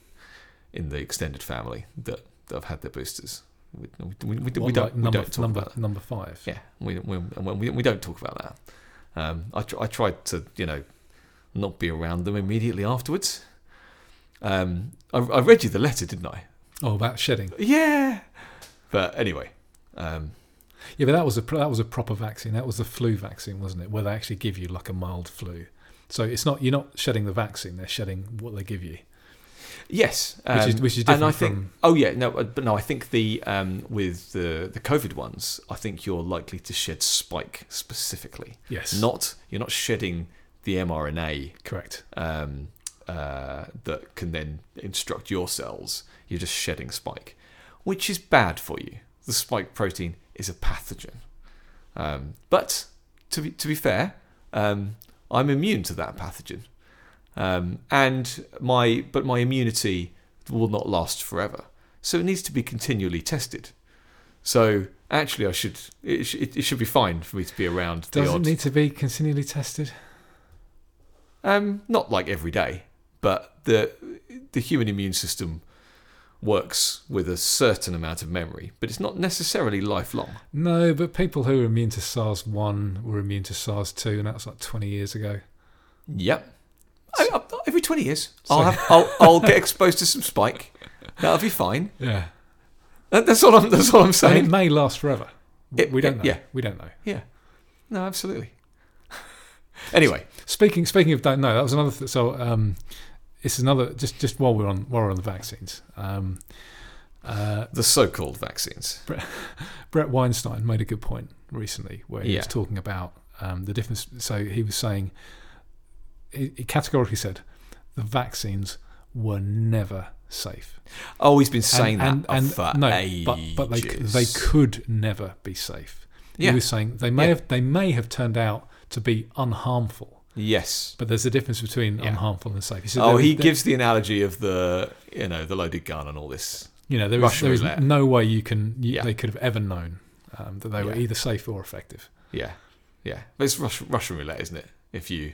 in the extended family that, that have had their boosters. We, we, we, we, we don't number don't talk number about that. number five. Yeah, we, we, we, we don't talk about that. Um, I, tr- I tried to, you know, not be around them immediately afterwards. Um, I, I read you the letter, didn't I? Oh, about shedding. Yeah. But anyway, um, Yeah, but that was a that was a proper vaccine. That was the flu vaccine, wasn't it? Where they actually give you like a mild flu. So it's not you're not shedding the vaccine; they're shedding what they give you. yes, Which is- um, which is and I different think. from- Oh yeah, no, but no, I think the um, with the the COVID ones, I think you're likely to shed spike specifically. Yes, Not you're not shedding the mRNA correct. um, uh, that can then instruct your cells. You're just shedding spike, which is bad for you. The spike protein is a pathogen. Um, but to be to be fair, um, I'm immune to that pathogen, um, and my but my immunity will not last forever. So it needs to be continually tested. So actually, I should it, sh- it, it should be fine for me to be around the Does odd. need to be continually tested? Um, not like every day, but the the human immune system works with a certain amount of memory, but it's not necessarily lifelong. No, but people who were immune to SARS one were immune to SARS two, and that was like twenty years ago. Yep. I, I, every twenty years, I'll have I'll, I'll get exposed to some spike. That'll be fine. Yeah, That, that's all I'm that's all I'm and it may last forever. It- we don't know. yeah. we don't know. Yeah. No, absolutely. anyway, Speaking speaking of don't know, that was another. Th- so um, it's another. Just just while we're on while we're on the vaccines, um, uh, the so-called vaccines. Bret Weinstein made a good point recently where he was talking about um, the difference. So he was saying, he, he categorically said, the vaccines were never safe. Oh, he's been saying and, that and, for and no, ages. but but they they could never be safe. Yeah. He was saying they may Yeah. have they may have turned out to be unharmful, Yes. but there's a difference between Yeah. unharmful and safe. Said Oh, he there- gives the analogy of the you know the loaded gun and all this. you know there is, there is no way you can you, Yeah. they could have ever known um, that they were Yeah. either safe or effective. Yeah, yeah. But it's Russian, Russian roulette, isn't it? If you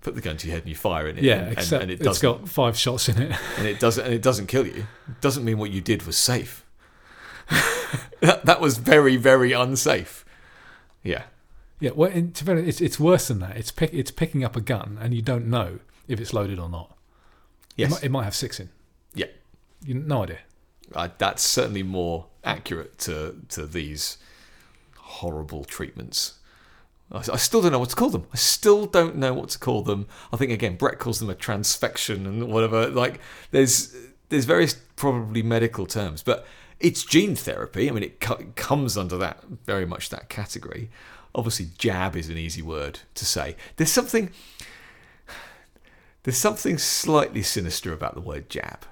put the gun to your head and you fire it, Yeah, and, and, except and it it's doesn't, got five shots in it. and it doesn't, and it doesn't kill you. It doesn't mean what you did was safe. that, that was very, very unsafe. Yeah. Yeah, well, in, to be honest, it's it's worse than that. It's pick, it's picking up a gun and you don't know if it's loaded or not. It Yes. might, it might have six in. Yeah. You no idea. Uh, that's certainly more accurate to to these horrible treatments. I, I still don't know what to call them. I still don't know what to call them. I think again, Bret calls them a transfection and whatever. Like there's there's various probably medical terms, but it's gene therapy. I mean, it, co- it comes under that very much that category. Obviously, jab is an easy word to say. There's something there's something slightly sinister about the word jab,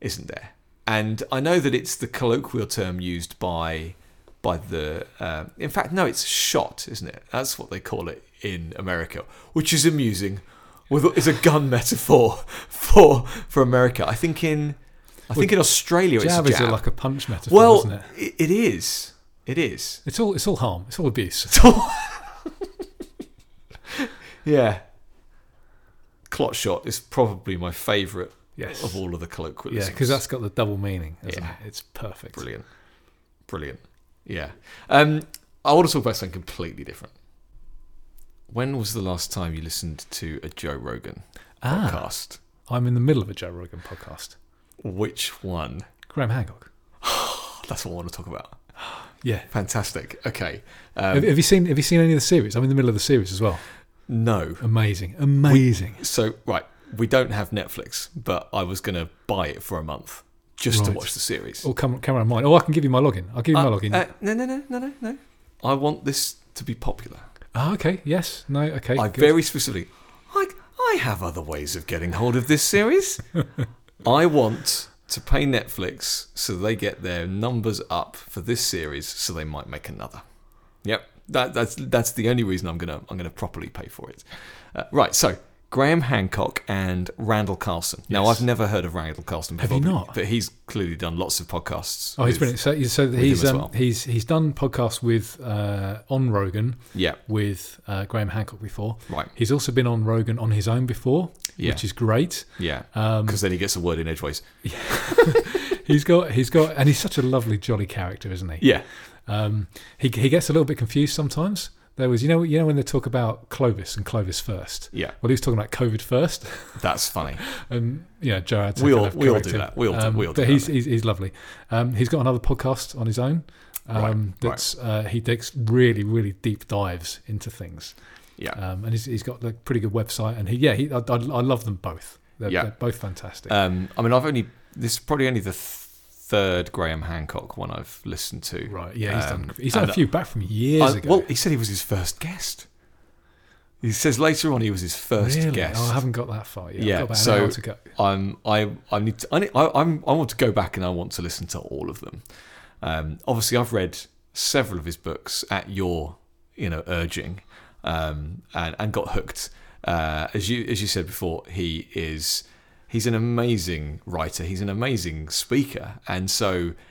isn't there? And I know that it's the colloquial term used by by the. Uh, in fact, no, it's shot, isn't it? That's what they call it in America, which is amusing. With it's a gun metaphor for for America. I think in I think in Australia Jab it's is jab. a, like a punch metaphor, well, isn't it? it- it is. It is. It's all it's all harm. It's all abuse. It's all. yeah. Clot shot is probably my favourite Yes. of all of the colloquialisms. Yeah, because that's got the double meaning. Isn't Yeah. it? It's perfect. Brilliant. Brilliant. Yeah. Um, I want to talk about something completely different. When was the last time you listened to a Joe Rogan Ah, podcast? I'm in the middle of a Joe Rogan podcast. Which one? Graham Hancock. That's what I want to talk about. Yeah. Fantastic. Okay. have, Um, have you seen Have you seen any of the series? I'm in the middle of the series as well. no. Amazing, amazing. So, right, we don't have Netflix, but I was going to buy it for a month just to watch the series. Or come camera on mine. Or I can give you my login. I'll give you my Uh, login. uh, no, no, no, no, no, no. I want this to be popular. Ah, okay. Yes. No. Okay. I good. very specifically, I, I have other ways of getting hold of this series. I want to pay Netflix so they get their numbers up for this series, so they might make another. Yep, that, that's that's the only reason I'm gonna I'm gonna properly pay for it. Uh, right, so Graham Hancock and Randall Carlson. Now Yes. I've never heard of Randall Carlson Have you not? But he's clearly done lots of podcasts. Oh, he's with- brilliant. So, so he's um, well. he's he's done podcasts with uh, on Rogan Yeah, with uh, Graham Hancock before. right. He's also been on Rogan on his own before, Yeah, which is great. yeah. Um, Because then he gets a word in edgeways. Yeah. he's got he's got and he's such a lovely jolly character, isn't he? Yeah, Um, he he gets a little bit confused sometimes. There was you know you know when they talk about Clovis and Clovis first. yeah. Well, he was talking about COVID first, That's funny. and you know to We kind all- of we all do him. that. We all do- Um, we all do But that, he's, he's he's lovely. Um, he's got another podcast on his own. Um, Right, that's uh, he takes really really deep dives into things. Yeah. Um, and he's, he's got a pretty good website, and he yeah he I, I, I love them both. They're, Yeah. they're both fantastic. Um, I mean, I've only this is probably only the th- third Graham Hancock one I've listened to. right? Yeah, he's um, done. He's done a few back from years I- ago. well, he said he was his first guest. He says later on he was his first really? guest. Oh, I haven't got that far yet. Yeah, I've got about so- an hour to go. I'm I I need to, I, need, I I'm I want to go back and I want to listen to all of them. Um, obviously, I've read several of his books at your you know urging, um, and and got hooked. Uh, as you as you said before, he is he's an amazing writer. He's an amazing speaker, and so.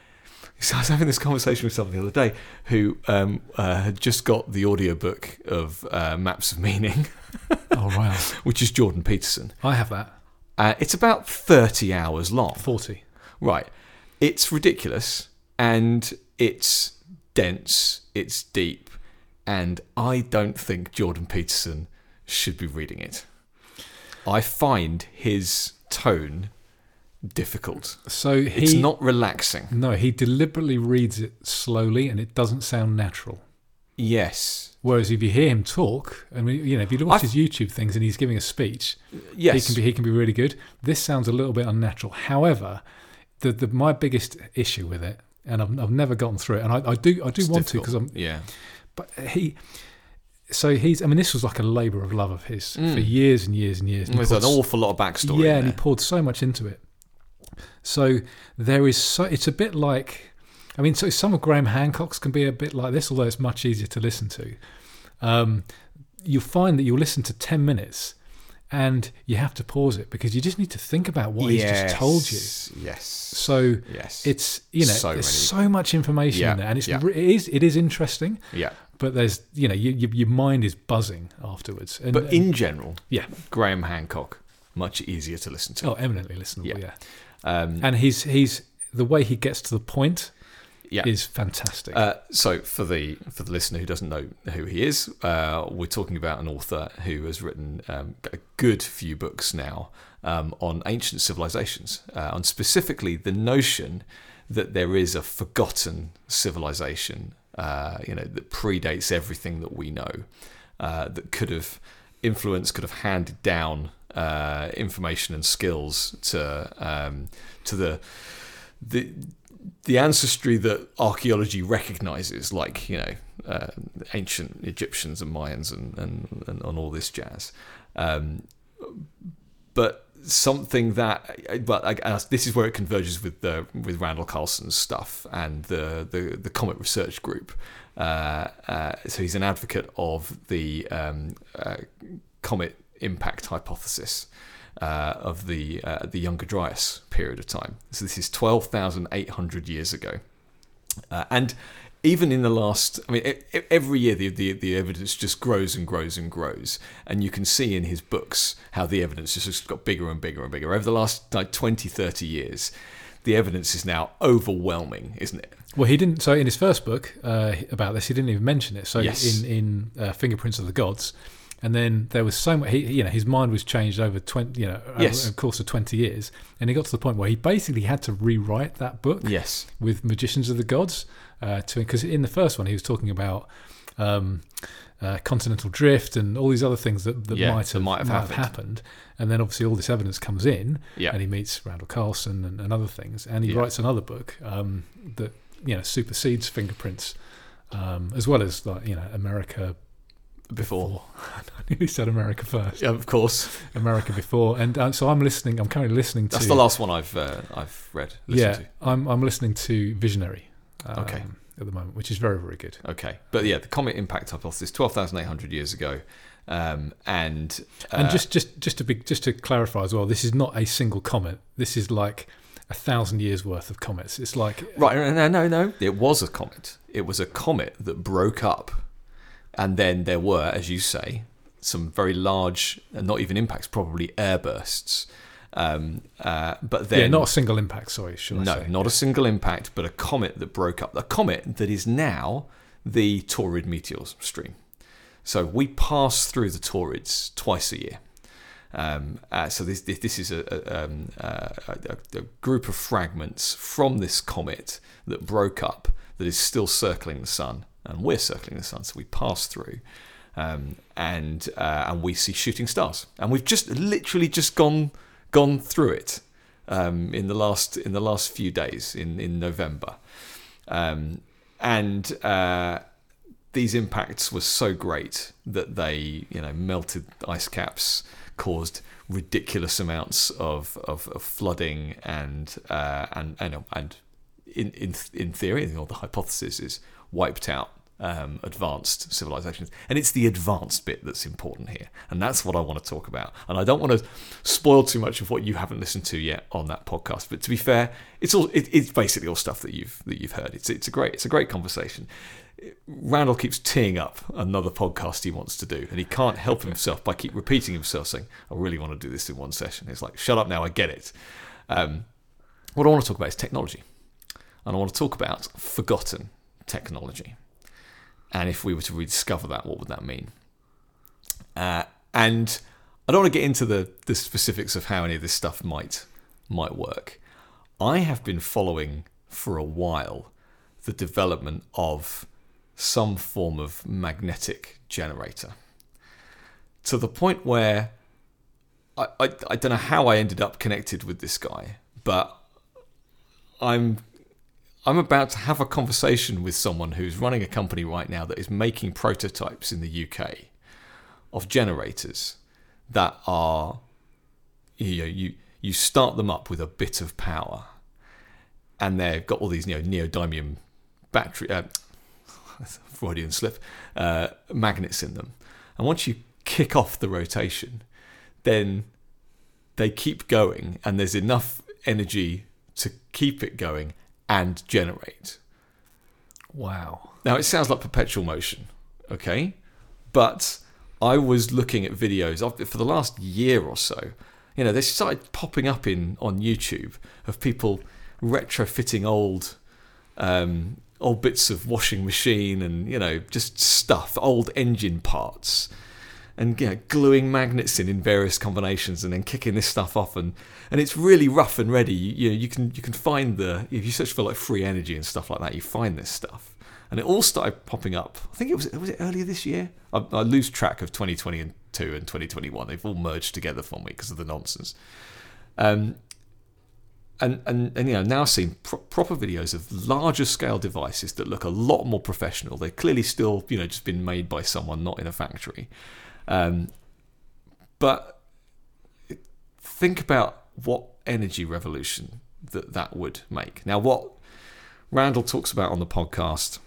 So I was having this conversation with someone the other day who um, uh, had just got the audiobook of uh, Maps of Meaning, Oh wow, which is Jordan Peterson. I have that. Uh, it's about 30 hours long. Forty. Right. It's ridiculous and it's dense, it's deep, and I don't think Jordan Peterson should be reading it. I find his tone difficult. So he it's not relaxing. No, he deliberately reads it slowly, and it doesn't sound natural. Yes. Whereas if you hear him talk, and we- you know, if you watch I've- his YouTube things and he's giving a speech, Yes. he can be he can be really good. This sounds a little bit unnatural. However, the, the my biggest issue with it, and I've, I've never gotten through it, and I, I do I do It's want to because I'm Yeah. But he. So he's. I mean, this was like a labour of love of his Mm. for years and years and years. And he There's an awful lot of backstory. yeah, and he poured so much into it. So there is so it's a bit like, I mean, so some of Graham Hancock's can be a bit like this, although it's much easier to listen to. Um, you'll find that you'll listen to ten minutes, and you have to pause it because you just need to think about what he's just told you. Yes. Yes. So Yes. it's you know So there's many- so much information Yeah, in there, and it's yeah. it is it is interesting, yeah. But there's you know you, you, your mind is buzzing afterwards. And, But in general, yeah, Graham Hancock, much easier to listen to. oh, eminently listenable, Yeah. yeah. Um, and he's he's the way he gets to the point Yeah. is fantastic. Uh, so for the for the listener who doesn't know who he is, uh, we're talking about an author who has written um, a good few books now um, on ancient civilizations, uh, on specifically the notion that there is a forgotten civilization, uh, you know, that predates everything that we know, uh, that could have influenced, could have handed down uh, information and skills to um, to the the the ancestry that archaeology recognizes, like you know, uh, ancient Egyptians and Mayans and and, and, all this jazz, um, but something that, but I guess this is where it converges with the with Randall Carlson's stuff and the the, the Comet Research Group. Uh, uh, so he's an advocate of the um, uh, comet impact hypothesis uh, of the uh, the Younger Dryas period of time. So this is twelve thousand eight hundred years ago, uh, and even in the last, I mean, every year the, the the evidence just grows and grows and grows, and you can see in his books how the evidence just has got bigger and bigger and bigger over the last like 20, 30 years. The evidence is now overwhelming, isn't it? well, he didn't. So in his first book uh, about this, he didn't even mention it. So Yes. in in uh, Fingerprints of the Gods, and then there was so much. He, you know, his mind was changed over twenty. You know, Yes. over the course of twenty years, and he got to the point where he basically had to rewrite that book. Yes. with Magicians of the Gods, uh, to because in the first one he was talking about um, uh, continental drift and all these other things that, that Yeah, might have might have happened. happened, and then obviously all this evidence comes in, Yeah. and he meets Randall Carlson and, and other things, and he Yeah. writes another book um, that you know supersedes fingerprints, um, as well as like you know America Before. I nearly said America first, Yeah, of course. America before, and uh, so I'm listening. I'm currently listening to That's the last one I've uh, I've read. yeah, Listened I'm I'm listening to Visionary. Um, Okay. At the moment, which is very very good. Okay, but yeah, the comet impact hypothesis, twelve thousand eight hundred years ago, um, and uh, And just just just to be just to clarify as well, this is not a single comet. This is like a thousand years worth of comets. It's like Right, no, no, no, no. It was a comet. It was a comet that broke up, and then there were, as you say, some very large, and not even impacts, probably airbursts. Um, uh, but then, yeah, not a single impact. Sorry, should I no, say? not a single impact, but a comet that broke up. A comet that is now the Taurid meteor stream. So we pass through the Taurids twice a year. Um, uh, so this this, this is a, a, um, uh, a, a group of fragments from this comet that broke up that is still circling the sun, and we're circling the sun. So we pass through, um, and uh, and we see shooting stars, and we've just literally just gone gone through it um, in the last in the last few days in in November, um, and uh, these impacts were so great that they you know melted ice caps, caused ridiculous amounts of, of, of flooding and uh, and and and in in in theory, or the hypothesis is wiped out um, advanced civilizations, and it's the advanced bit that's important here, and that's what I want to talk about. And I don't want to spoil too much of what you haven't listened to yet on that podcast. But to be fair, it's all it, it's basically all stuff that you've that you've heard. It's it's a great it's a great conversation. Randall keeps teeing up another podcast he wants to do, and he can't help himself by keep repeating himself, saying, "I really want to do this in one session." It's like, "Shut up now, I get it." Um, what I want to talk about is technology, and I want to talk about forgotten technology, and if we were to rediscover that, what would that mean? Uh, and I don't want to get into the the specifics of how any of this stuff might might work. I have been following for a while the development of some form of magnetic generator to the point where I, I, I don't know how I ended up connected with this guy, but I'm I'm about to have a conversation with someone who's running a company right now that is making prototypes in the UK of generators that are you know, you you start them up with a bit of power and they've got all these you know neodymium battery uh, Freudian slip uh, magnets in them. And once you kick off the rotation then they keep going and there's enough energy to keep it going and generate Wow. now it sounds like perpetual motion, okay? But I was looking at videos of for the last year or so. You know, they started popping up in on YouTube of people retrofitting old um, old bits of washing machine, and you know, just stuff, old engine parts, and you know, gluing magnets in in various combinations, and then kicking this stuff off, and and it's really rough and ready. You, you know, you can you can find the if you search for like free energy and stuff like that, you find this stuff, and it all started popping up. I think it was was it earlier this year. I, I lose track of 2020 and two and 2021. They've all merged together for me because of the nonsense. Um, and, and, and you know now seeing pro- proper videos of larger scale devices that look a lot more professional. They're clearly still you know just been made by someone, not in a factory. Um, but think about what energy revolution that that would make. Now, what Randall talks about on the podcast,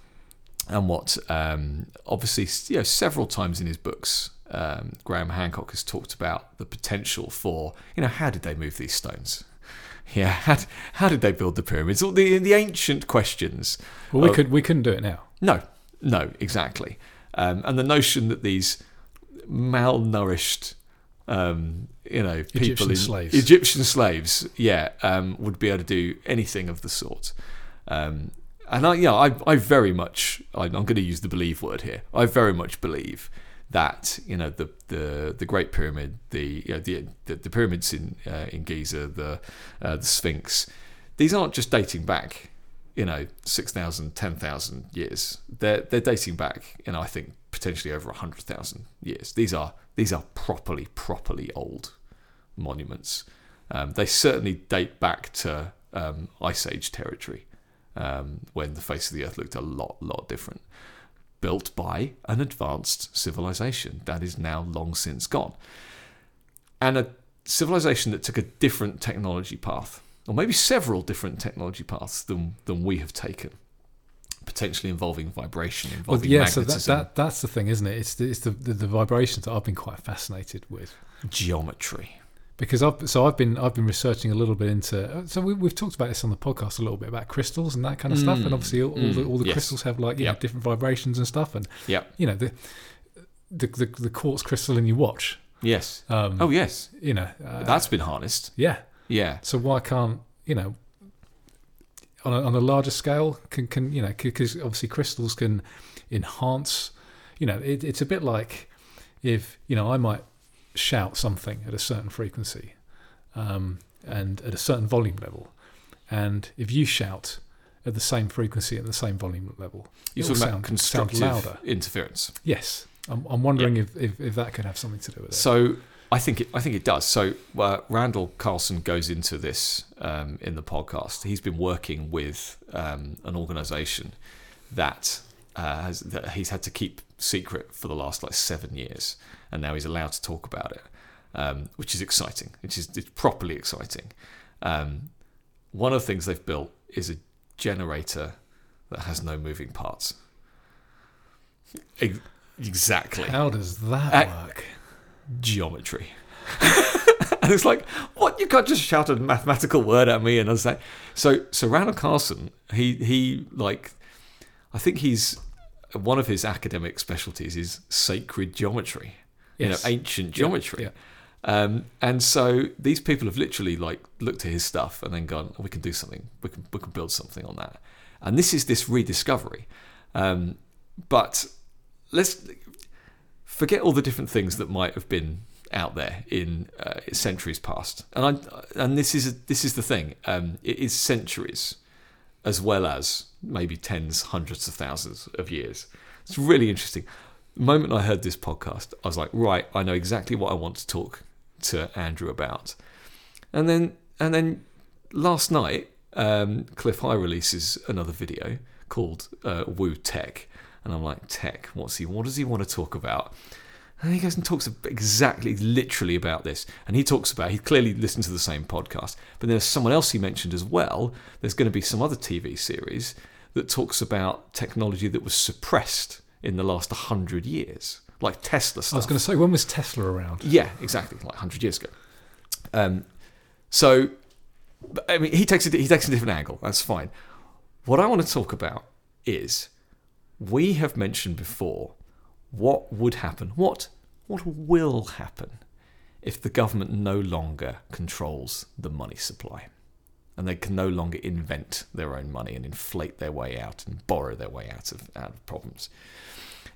and what um, obviously you know several times in his books, um, Graham Hancock has talked about the potential for you know how did they move these stones? Yeah, how, how did they build the pyramids? All the the ancient questions. Well, we of- could we couldn't do it now. no, no, exactly. Um, and the notion that these malnourished, um, you know, people Egyptian in slaves. Egyptian slaves, yeah, um, would be able to do anything of the sort. Um, and I, yeah, I, I very much, I, I'm going to use the believe word here. I very much believe that you know the the the Great Pyramid, the you know, the, the the pyramids in uh, in Giza, the uh, the Sphinx, these aren't just dating back, you know, 6,000, 10,000 years. They're they're dating back, you know, I think potentially over 100,000 years. These are these are properly properly old monuments. Um, they certainly date back to um, Ice Age territory, um, when the face of the Earth looked a lot lot different built by an advanced civilization that is now long since gone. And a civilization that took a different technology path, or maybe several different technology paths than, than we have taken, potentially involving vibration, Well, involving yeah, so that, that that's the thing, isn't it? It's the, it's the, the the vibrations that I've been quite fascinated with geometry. because I've so I've been I've been researching a little bit into so we, we've talked about this on the podcast a little bit about crystals and that kind of stuff, and Mm, obviously all, all the mm, all the yes. crystals have like you know different vibrations and stuff, and yeah you know the the the, the quartz crystal in your watch, Yes. um, Oh, yes. you know uh, That's been harnessed. yeah. Yeah. So why can't you know on a, on a larger scale can can you know because obviously crystals can enhance you know it, it's a bit like if you know I might shout something at a certain frequency um, and at a certain volume level and if you shout at the same frequency at the same volume level talking about sound, constructive sound louder. interference. yes. I'm, I'm wondering if, if, if that could have something to do with it. So I think it, I think it does. So uh, Randall Carlson goes into this um, in the podcast. He's been working with um, an organisation that uh, has, that he's had to keep secret for the last like seven years, and now he's allowed to talk about it, um, which is exciting. Which is it's properly exciting. Um, one of the things they've built is a generator that has no moving parts. Ex- Exactly how does that Uh, work geometry. and it's like, what? You can't just shout a mathematical word at me. And I was like, so, so Randall Carlson, he, he, like, I think he's, one of his academic specialties is sacred geometry, Yes. you know, ancient geometry. yeah. Um, and so these people have literally like looked at his stuff and then gone, we can do something. We can we can build something on that. And this is this rediscovery. Um, but let's forget all the different things that might have been out there in uh, centuries past. And I and this is this is the thing. Um, it is centuries as well as maybe tens, hundreds of thousands of years. It's really interesting. The moment I heard this podcast, I was like, right, I know exactly what I want to talk to Andrew about. And then and then last night, um, Cliff High releases another video called uh, Woo Tech, and I'm like, Tech, what's he? What does he want to talk about? And he goes and talks exactly, literally about this. And he talks about, he clearly listened to the same podcast, but there's someone else he mentioned as well. There's going to be some other TV series that talks about technology that was suppressed in the last 100 years, like Tesla stuff. I was going to say when was Tesla around Yeah, exactly, like 100 years ago. Um, so, I mean, he takes a, he takes a different angle. That's fine. What I want to talk about is we have mentioned before what would happen, what what will happen if the government no longer controls the money supply. and they can no longer invent their own money and inflate their way out and borrow their way out of, out of problems.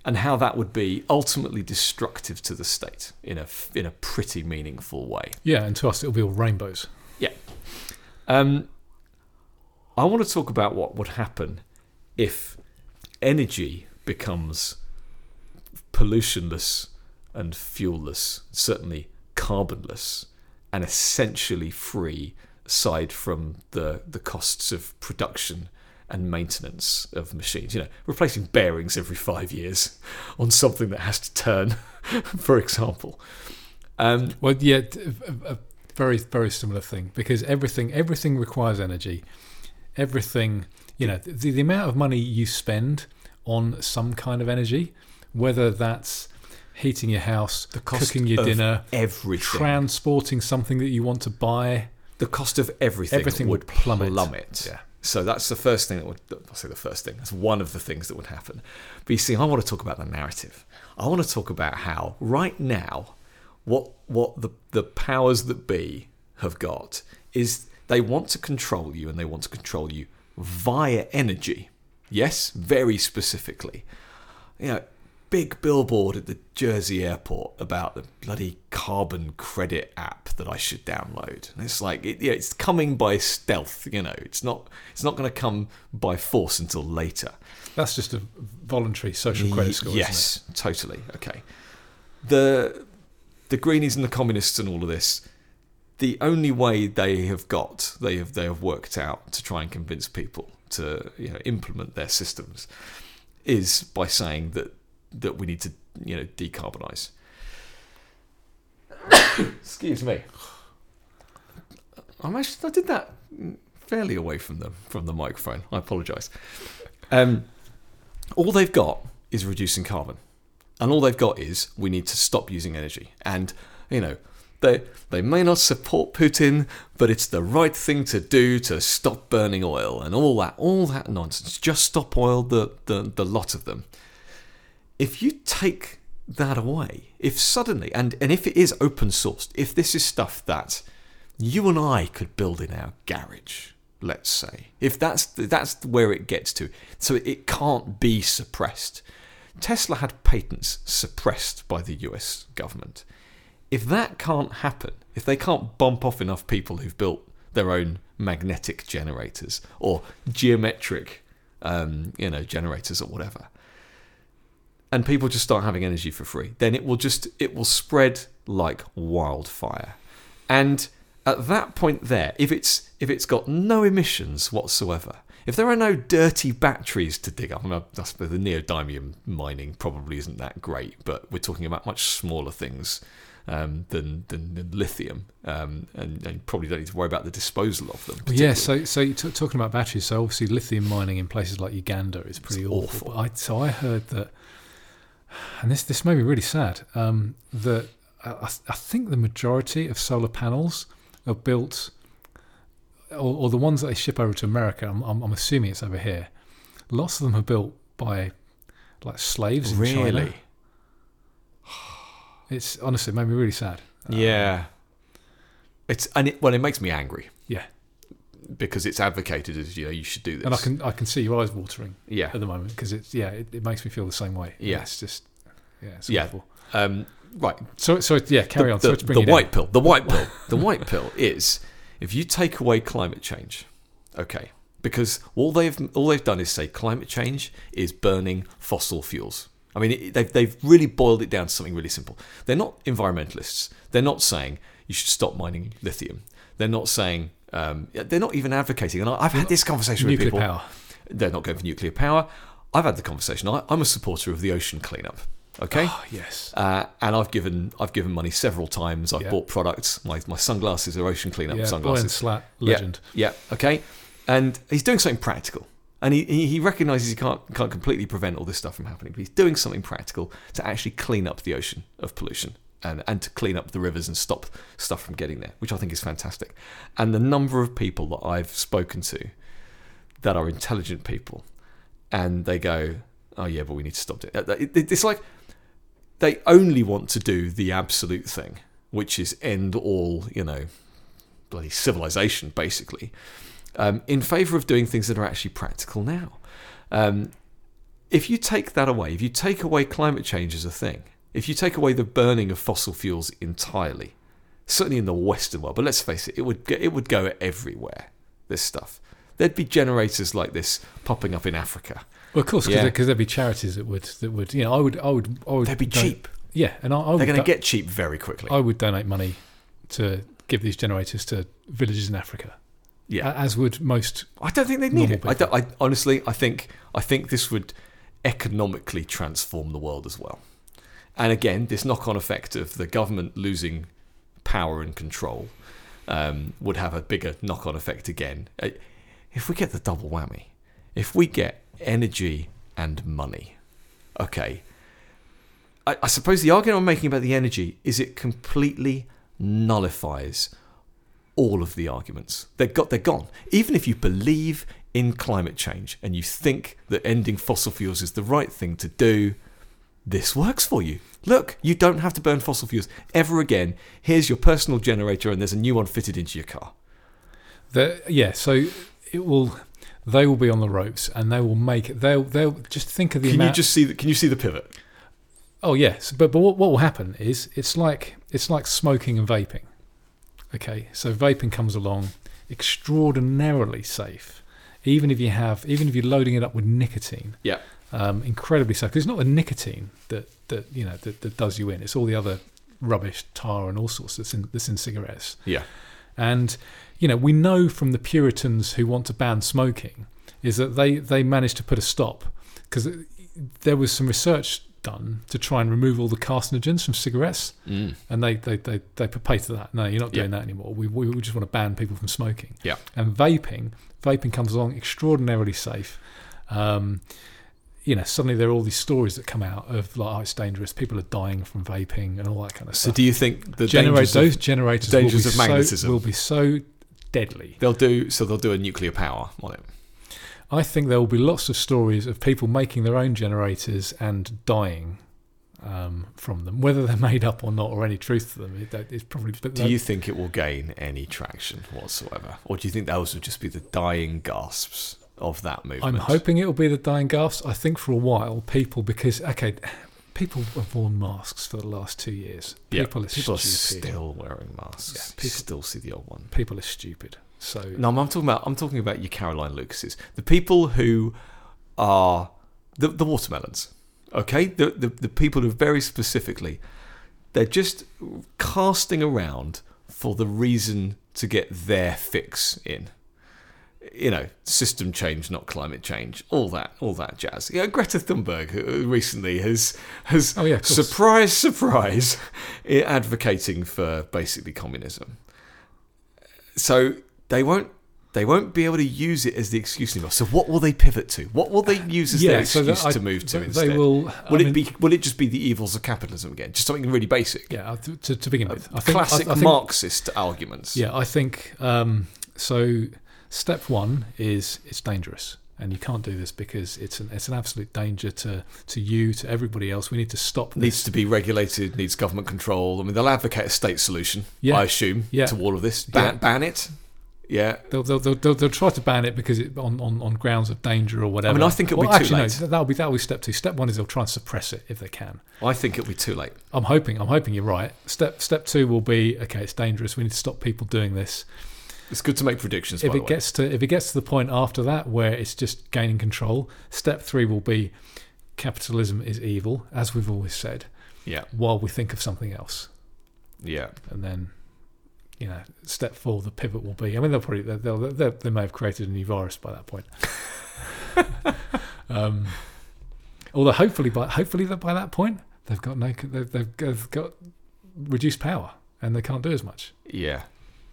And how that would be ultimately destructive to the state in a, in a pretty meaningful way. Yeah, and to us it'll be all rainbows. Yeah. Um, I want to talk about what would happen if energy becomes pollutionless and fuelless, certainly carbonless, and essentially free, aside from the the costs of production and maintenance of machines. You know, replacing bearings every five years on something that has to turn, for example. Um, Well, yeah, a very very similar thing because everything everything requires energy. Everything, you know, the, the amount of money you spend on some kind of energy, whether that's heating your house, the cost cooking your dinner, everything. transporting something that you want to buy, the cost of everything, Everything would would plummet. plummet. Yeah. So that's the first thing that would. I'll say the first thing. That's one of the things that would happen. But you see, I want to talk about the narrative. I want to talk about how right now, what what the the powers that be have got is they want to control you and they want to control you via energy. Yes, very specifically. You know, big billboard at the Jersey airport about the bloody carbon credit app that I should download. And it's like it, yeah, it's coming by stealth. You know, it's not it's not going to come by force until later. that's just a voluntary social credit score. isn't it? Yes, totally. Okay. The the greenies and the communists and all of this. The only way they have got they have they have worked out to try and convince people to you know implement their systems is by saying that that we need to you know decarbonize. Excuse me. I'm actually I did that fairly away from the from the microphone. I apologise. Um, all they've got is reducing carbon, and all they've got is we need to stop using energy. And you know, they they may not support Putin, but it's the right thing to do to stop burning oil and all that all that nonsense. Just stop oil, the the, the lot of them. If you take that away, if suddenly and and if it is open sourced, if this is stuff that you and I could build in our garage, let's say, if that's that's where it gets to, so it can't be suppressed. Tesla had patents suppressed by the U.S. government. If that can't happen, if they can't bump off enough people who've built their own magnetic generators or geometric, um, you know, generators or whatever, and people just start having energy for free, then it will just it will spread like wildfire. And at that point there, if it's if it's got no emissions whatsoever, if there are no dirty batteries to dig up, I mean, the neodymium mining probably isn't that great, but we're talking about much smaller things um, than, than than lithium, um, and, and probably don't need to worry about the disposal of them. Yeah, so so you're t- talking about batteries. So obviously, lithium mining in places like Uganda is pretty It's awful. awful. I, so I heard that, and this this made me really sad. Um, that I, I I think the majority of solar panels are built, or, or the ones that they ship over to America. I'm, I'm, I'm assuming it's over here. Lots of them are built by like slaves in China. It's honestly made me really sad. Um, yeah. It's and it, well, it makes me angry. Yeah. because it's advocated as you know you should do this. and I can I can see your eyes watering yeah. at the moment because it's yeah it, it makes me feel the same way. Yeah. it's just yeah, it's Yeah. Um, right. So so yeah, carry the, on. The, bring the down. white pill. The white pill. The white pill is if you take away climate change, okay, because all they've all they've done is say climate change is burning fossil fuels. I mean, they've they've really boiled it down to something really simple. They're not environmentalists. They're not saying you should stop mining lithium. They're not saying. Um, they're not even advocating. And I, I've had this conversation with people. power. They're not going for nuclear power. I've had the conversation. I, I'm a supporter of the ocean cleanup. Okay. Oh, yes. Uh, and I've given I've given money several times. I've Yeah. bought products. My my sunglasses are ocean cleanup yeah, sunglasses. Slat, legend. Yeah, okay. And he's doing something practical. And he, he, recognizes he can't can't completely prevent all this stuff from happening, but he's doing something practical to actually clean up the ocean of pollution and, and to clean up the rivers and stop stuff from getting there, which I think is fantastic. And the number of people that I've spoken to that are intelligent people and they go, Oh yeah, but we need to stop it- It's like they only want to do the absolute thing, which is end all, you know, bloody civilization, basically. Um, in favour of doing things that are actually practical now. Um, if you take that away, if you take away climate change as a thing, if you take away the burning of fossil fuels entirely, certainly in the Western world, but let's face it, it would go, it would go everywhere. This stuff. There'd be generators like this popping up in Africa. Well, of course, because Yeah. there'd be charities that would that would you know I would I would I would They'd be cheap. Yeah, and I, I would They're going to do- get cheap very quickly. I would donate money to give these generators to villages in Africa. Yeah. as would most. I don't think they'd need it. I, don't, I honestly, I think, I think this would economically transform the world as well. And again, this knock-on effect of the government losing power and control um, would have a bigger knock-on effect again. Uh, If we get the double whammy, if we get energy and money, okay. I, I suppose the argument I'm making about the energy is it completely nullifies all of the arguments. They're got they're gone. Even if you believe in climate change and you think that ending fossil fuels is the right thing to do, this works for you. Look, you don't have to burn fossil fuels ever again. Here's your personal generator and there's a new one fitted into your car. The, yeah, so it will. They will be on the ropes, and they will make it. They'll they'll just think of the Can amount. you just see the, can you see the pivot? Oh yes, but but what, what will happen is it's like it's like smoking and vaping. Okay, so vaping comes along, extraordinarily safe, even if you have even if you're loading it up with nicotine. Yeah. Um, incredibly safe. 'Cause it's not the nicotine that that you know that, that does you in. It's all the other rubbish, tar, and all sorts that's in that's in cigarettes. Yeah. And you know we know from the Puritans who want to ban smoking is that they they managed to put a stop because there was some research done to try and remove all the carcinogens from cigarettes, Mm. and they they they, they to that. No, you're not doing Yeah. that anymore. We, we just want to ban people from smoking. Yeah. And vaping, vaping comes along extraordinarily safe. Um, you know, suddenly there are all these stories that come out of like, oh, it's dangerous. People are dying from vaping and all that kind of stuff. So do you think the Generate dangers those of, generators dangers will be of so, magnetism. will be so deadly. they'll do so they'll do a nuclear power on it. I think there will be lots of stories of people making their own generators and dying um, from them, whether they're made up or not, or any truth to them. It, it's probably. But Do you think it will gain any traction whatsoever? Or do you think those will just be the dying gasps of that movement? I'm hoping it will be the dying gasps. I think for a while, people because okay, people have worn masks for the last two years. Yeah, People are People are still wearing masks. Yeah, people- still see the old one. People are stupid. So No, I'm talking about I'm talking about your Caroline Lucases, the people who are the the watermelons. Okay, the the, the people who very specifically, they're just casting around for the reason to get their fix in. You know, system change, not climate change. All that, all that jazz. Yeah, Greta Thunberg recently has has Oh, yeah, surprise, surprise, advocating for basically communism. So they won't they won't be able to use it as the excuse anymore. So what will they pivot to? What will they use as their so excuse that I- to move to instead? They will. will I it mean, be will it just be the evils of capitalism again? Just something really basic. Yeah, to, to begin with, I think, Classic I, I think, Marxist arguments. Yeah, I think um, so. Step one is it's dangerous, and you can't do this because it's an it's an absolute danger to to you to everybody else. We need to stop this. Needs to be regulated, needs government control. I mean, they'll advocate a state solution, Yeah. I assume, Yeah. to all of this. Ban, Yeah. ban it. Yeah. They'll, they'll, they'll, they'll, they'll try to ban it because it on, on, on grounds of danger or whatever. I mean, I think it'll be well, too actually, late. No, that'll be that'll be step two. Step one is they'll try and suppress it if they can. I think it'll be too late. I'm hoping. I'm hoping you're right. Step step two will be okay. It's dangerous. We need to stop people doing this. It's good to make predictions. if by it the way. gets to if it gets to the point after that where it's just gaining control, step three will be capitalism is evil, as we've always said, yeah, while we think of something else, yeah. and then. You know, step four, the pivot will be. I mean, they'll probably they'll, they'll, they they may have created a new virus by that point. um, although hopefully by hopefully that by that point they've got no they've, they've, they've got reduced power and they can't do as much. Yeah.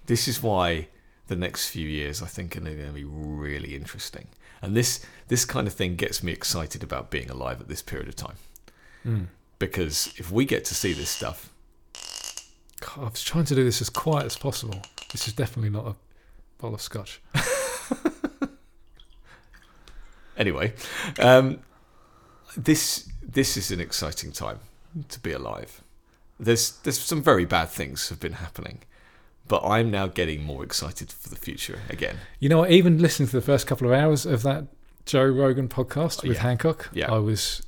This is why the next few years I think are going to be really interesting. And this this kind of thing gets me excited about being alive at this period of time. Mm. Because if we get to see this stuff, I was trying to do this as quiet as possible. This is definitely not a bowl of scotch. anyway, um, this this is an exciting time to be alive. There's there's some very bad things have been happening, but I'm now getting more excited for the future again. You know, what, even listening to the first couple of hours of that Joe Rogan podcast with Yeah. Hancock, Yeah. I was,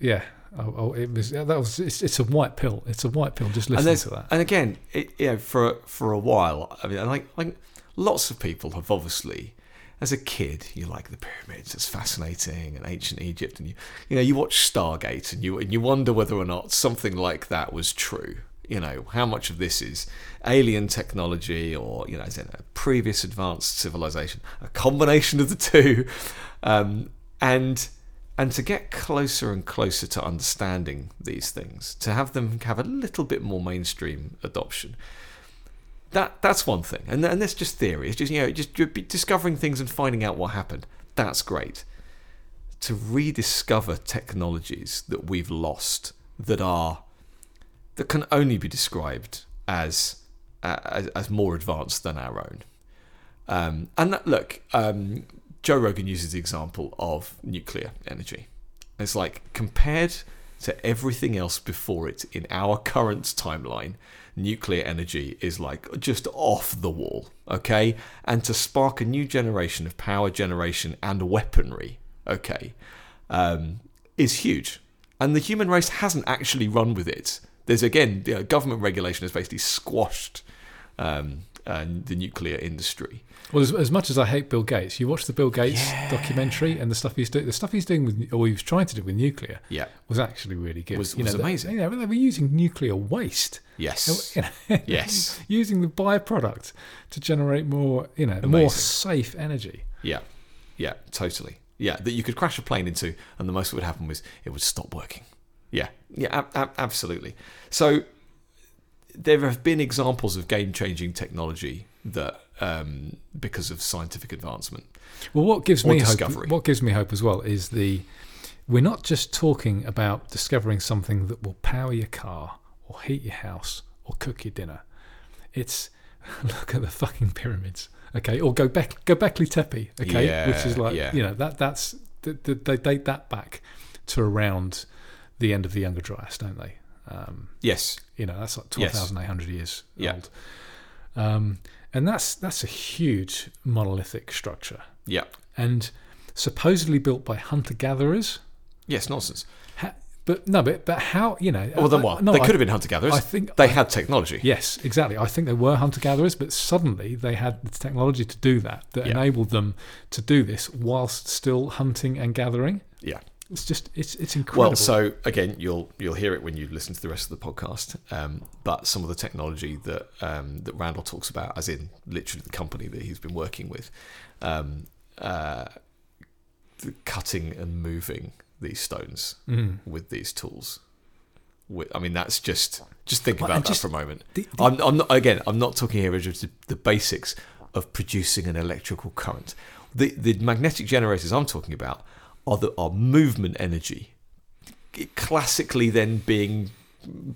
yeah, I, I, it was that was it's, it's a white pill. It's a white pill just listen to that. and again, it, you know, for for a while, I mean, like like lots of people have obviously. As a kid, you like the pyramids; it's fascinating, and ancient Egypt, and you, you know, you watch Stargate, and you and you wonder whether or not something like that was true. You know, how much of this is alien technology, or you know, a previous advanced civilization, a combination of the two, um, and and to get closer and closer to understanding these things, to have them have a little bit more mainstream adoption. That that's one thing, and and that's just theory. It's just you know just discovering things and finding out what happened. That's great. To rediscover technologies that we've lost that are that can only be described as as, as more advanced than our own. Um, and that, look, um, Joe Rogan uses the example of nuclear energy. It's like compared to everything else before it in our current timeline, nuclear energy is like just off the wall, okay? And to spark a new generation of power generation and weaponry, okay, um, is huge. And the human race hasn't actually run with it. There's again, you know, government regulation has basically squashed um, uh, the nuclear industry. Well, as, as much as I hate Bill Gates, you watch the Bill Gates Yeah. documentary and the stuff he's doing. The stuff he's doing with, or he was trying to do with nuclear, Yeah. was actually really good. Was- You was know, they- amazing. you know, they were using nuclear waste. Yes. You know, Yes. using the byproduct to generate more, you know, more safe energy. Yeah, yeah, totally. Yeah, that you could crash a plane into, and the most that would happen was it would stop working. Yeah, yeah, ab- ab- absolutely. So there have been examples of game-changing technology that, um, because of scientific advancement, Well, what gives me discovery. hope? What gives me hope as well is the we're not just talking about discovering something that will power your car or heat your house or cook your dinner. It's look at the fucking pyramids, okay, or go back Göbekli Tepe, okay, which is like yeah. you know that that's th- th- they date that back to around the end of the Younger Dryas, don't they? Um, yes, you know that's like Yes. twelve thousand eight hundred years Yeah. old, um, and that's that's a huge monolithic structure yeah, and supposedly built by hunter gatherers. yes, nonsense. Ha- but no, but but how you know? Well, then what? No, they could have been hunter-gatherers. I think they I- had technology. Yes, exactly. I think they were hunter gatherers, but suddenly they had the technology to do that that Yeah. enabled them to do this whilst still hunting and gathering. Yeah. It's just it's it's incredible. Well, so again, you'll you'll hear it when you listen to the rest of the podcast. Um, but some of the technology that um, that Randall talks about, as in literally the company that he's been working with, um, uh, the cutting and moving these stones Mm. with these tools. With, I mean, that's just just think Well, about that just for a moment. The- the- I'm, I'm not again. I'm not talking here the, the basics of producing an electrical current. The the magnetic generators I'm talking about are the are movement energy, classically then being,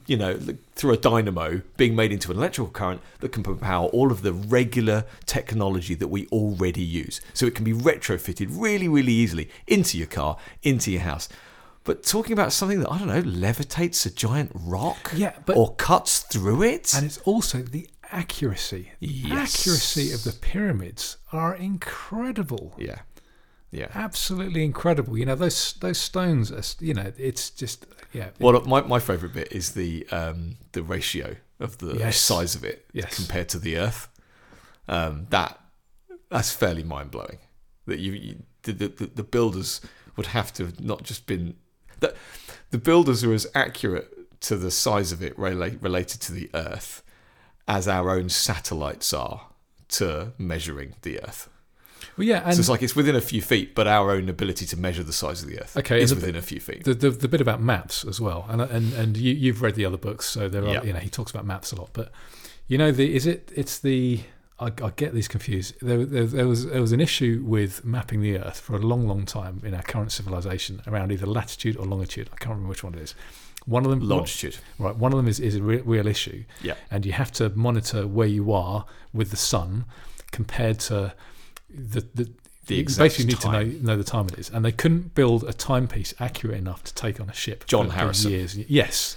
you know, through a dynamo being made into an electrical current that can power all of the regular technology that we already use. So it can be retrofitted really, really easily into your car, into your house. But talking about something that I don't know levitates a giant rock, Yeah, but- or cuts through it, and it's also the accuracy. The Yes. accuracy of the pyramids are incredible. yeah, yeah. Absolutely incredible. You know those those stones. Are, you know it's just yeah. Well, my, my favourite bit is the um, the ratio of the Yes. size of it Yes. compared to the Earth. Um, that that's fairly mind blowing. That you, you the, the the builders would have to have not just been that the builders are as accurate to the size of it rela- related to the Earth as our own satellites are to measuring the Earth. Well, yeah, and so it's like it's within a few feet, but our own ability to measure the size of the Earth Okay, is within a few feet. the, the the bit about maps as well, and and and you you've read the other books, so there are Yeah. you know he talks about maps a lot, but you know the is it it's the I, I get these confused. There, there there was there was an issue with mapping the Earth for a long long time in our current civilization around either latitude or longitude. I can't remember which one it is. One of them Longitude. right. One of them is is a re- real issue, Yeah. and you have to monitor where you are with the sun compared to the the. You basically need time. to know know the time it is, and they couldn't build a timepiece accurate enough to take on a ship. John Harrison. Years. Yes,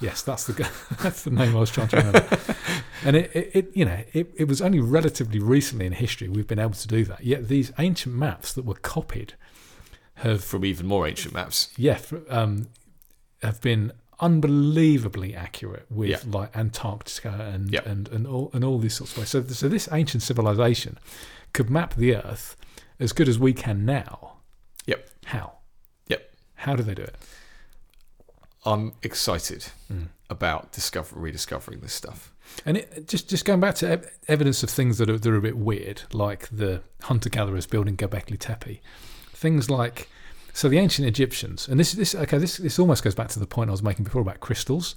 Yes, that's the that's the name I was trying to remember. and it, it, it, you know, it, it was only relatively recently in history we've been able to do that. Yet these ancient maps that were copied have, From even more ancient maps. yeah, um, have been unbelievably accurate with Yeah. like Antarctica and Yeah. and and all and all these sorts of ways. So, so this ancient civilization could map the Earth as good as we can now. Yep. How? Yep. How do they do it? I'm excited Mm. about discover rediscovering this stuff. And it, just just going back to ev- evidence of things that are, that are a bit weird, like the hunter gatherers building Göbekli Tepe, things like so the ancient Egyptians, and this this okay this this almost goes back to the point I was making before about crystals.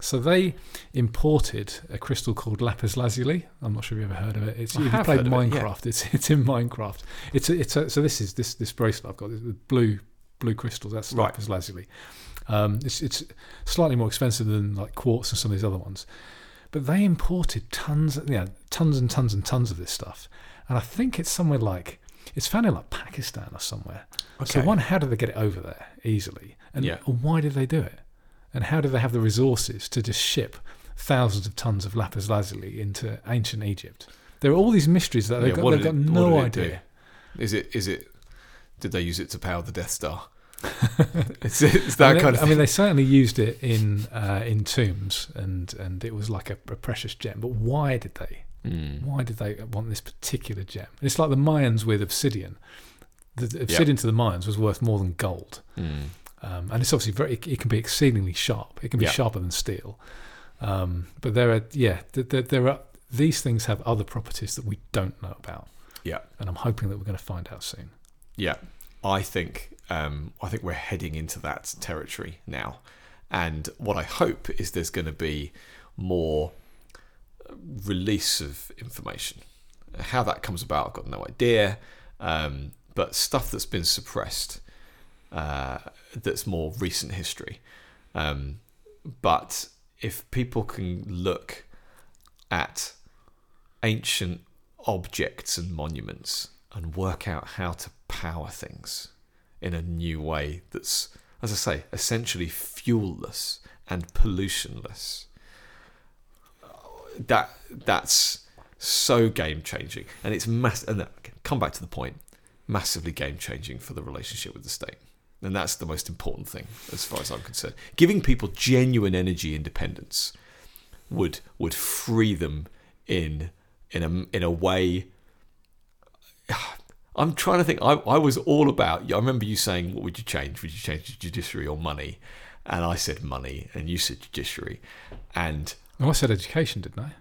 So they imported a crystal called lapis lazuli. I'm not sure if you've ever heard of it. It's I if you played of it, yeah. Minecraft, it's it's in Minecraft. It's a, it's a, so this is this this bracelet I've got the blue blue crystals. That's Right. lapis lazuli. Um, it's it's slightly more expensive than like quartz and some of these other ones, but they imported tons, you know, tons and tons and tons of this stuff. And I think it's somewhere like it's found in like Pakistan or somewhere. Okay. So one, how did they get it over there easily, and Yeah. why did they do it, and how did they have the resources to just ship thousands of tons of lapis lazuli into ancient Egypt? There are all these mysteries that they've Yeah, got, they've got it- no idea. Is it? Is it? Did they use it to power the Death Star? it's, it's that I mean, kind of. I mean, they certainly used it in uh, in tombs, and and it was like a, a precious gem. But why did they? Mm. Why did they want this particular gem? It's like the Mayans with obsidian. The, obsidian to the Mayans was worth more than gold, Mm. Um, and it's obviously very. It, it can be exceedingly sharp. It can be Yeah. sharper than steel. Um, but there are yeah, th- th- there are these things have other properties that we don't know about. Yeah. and I'm hoping that we're going to find out soon. Yeah, I think um, I think we're heading into that territory now, and what I hope is there's going to be more uh, release of information. How that comes about, I've got no idea. Um, but stuff that's been suppressed, uh, that's more recent history. Um, but if people can look at ancient objects and monuments and work out how to power things in a new way that's, as I say, essentially fuelless and pollutionless. That that's so game changing, and it's mass. And that, come back to the point, massively game changing for the relationship with the state, and that's the most important thing as far as I'm concerned. Giving people genuine energy independence would would free them in in a in a way. I'm trying to think. I, I was all about. I remember you saying, "What would you change? Would you change the judiciary or money?" And I said money, and you said judiciary, and Oh, I said education, didn't I?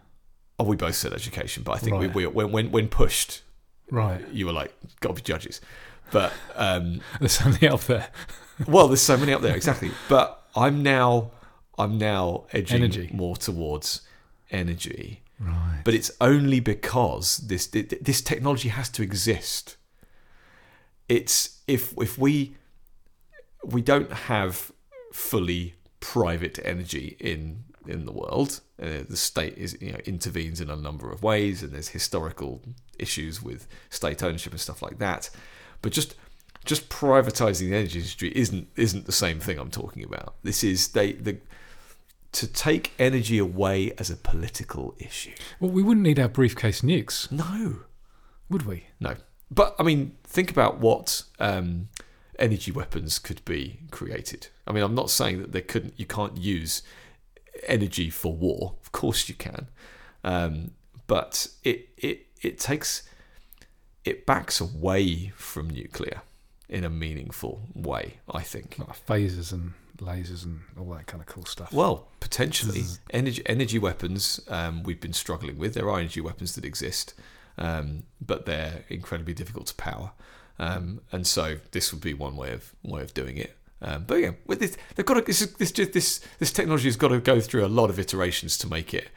oh, we both said education. But I think Right. we, we when when when pushed, Right. you were like, "Got to be judges." But um, There's many up there. well, there's so many up there, exactly. But I'm now I'm now edging Energy. more towards energy. Right. but it's only because this this technology has to exist. It's if if we we don't have fully private energy in in the world, uh, the state is you know intervenes in a number of ways, and there's historical issues with state ownership and stuff like that. But just just privatizing the energy industry isn't isn't the same thing I'm talking about. This is they the to take energy away as a political issue. Well, we wouldn't need our briefcase nukes, No, would we? no. But I mean, think about what um, energy weapons could be created. I mean, I'm not saying that they couldn't. You can't use energy for war. Of course, you can. Um, but it it it takes it backs away from nuclear in a meaningful way. I think. Like phasers and lasers and all that kind of cool stuff. Well, potentially energy energy weapons. Um, we've been struggling with. There are energy weapons that exist, um, but they're incredibly difficult to power. Um, and so this would be one way of way of doing it. Um, but yeah, with this, they've got to, this, this this this technology has got to go through a lot of iterations to make it,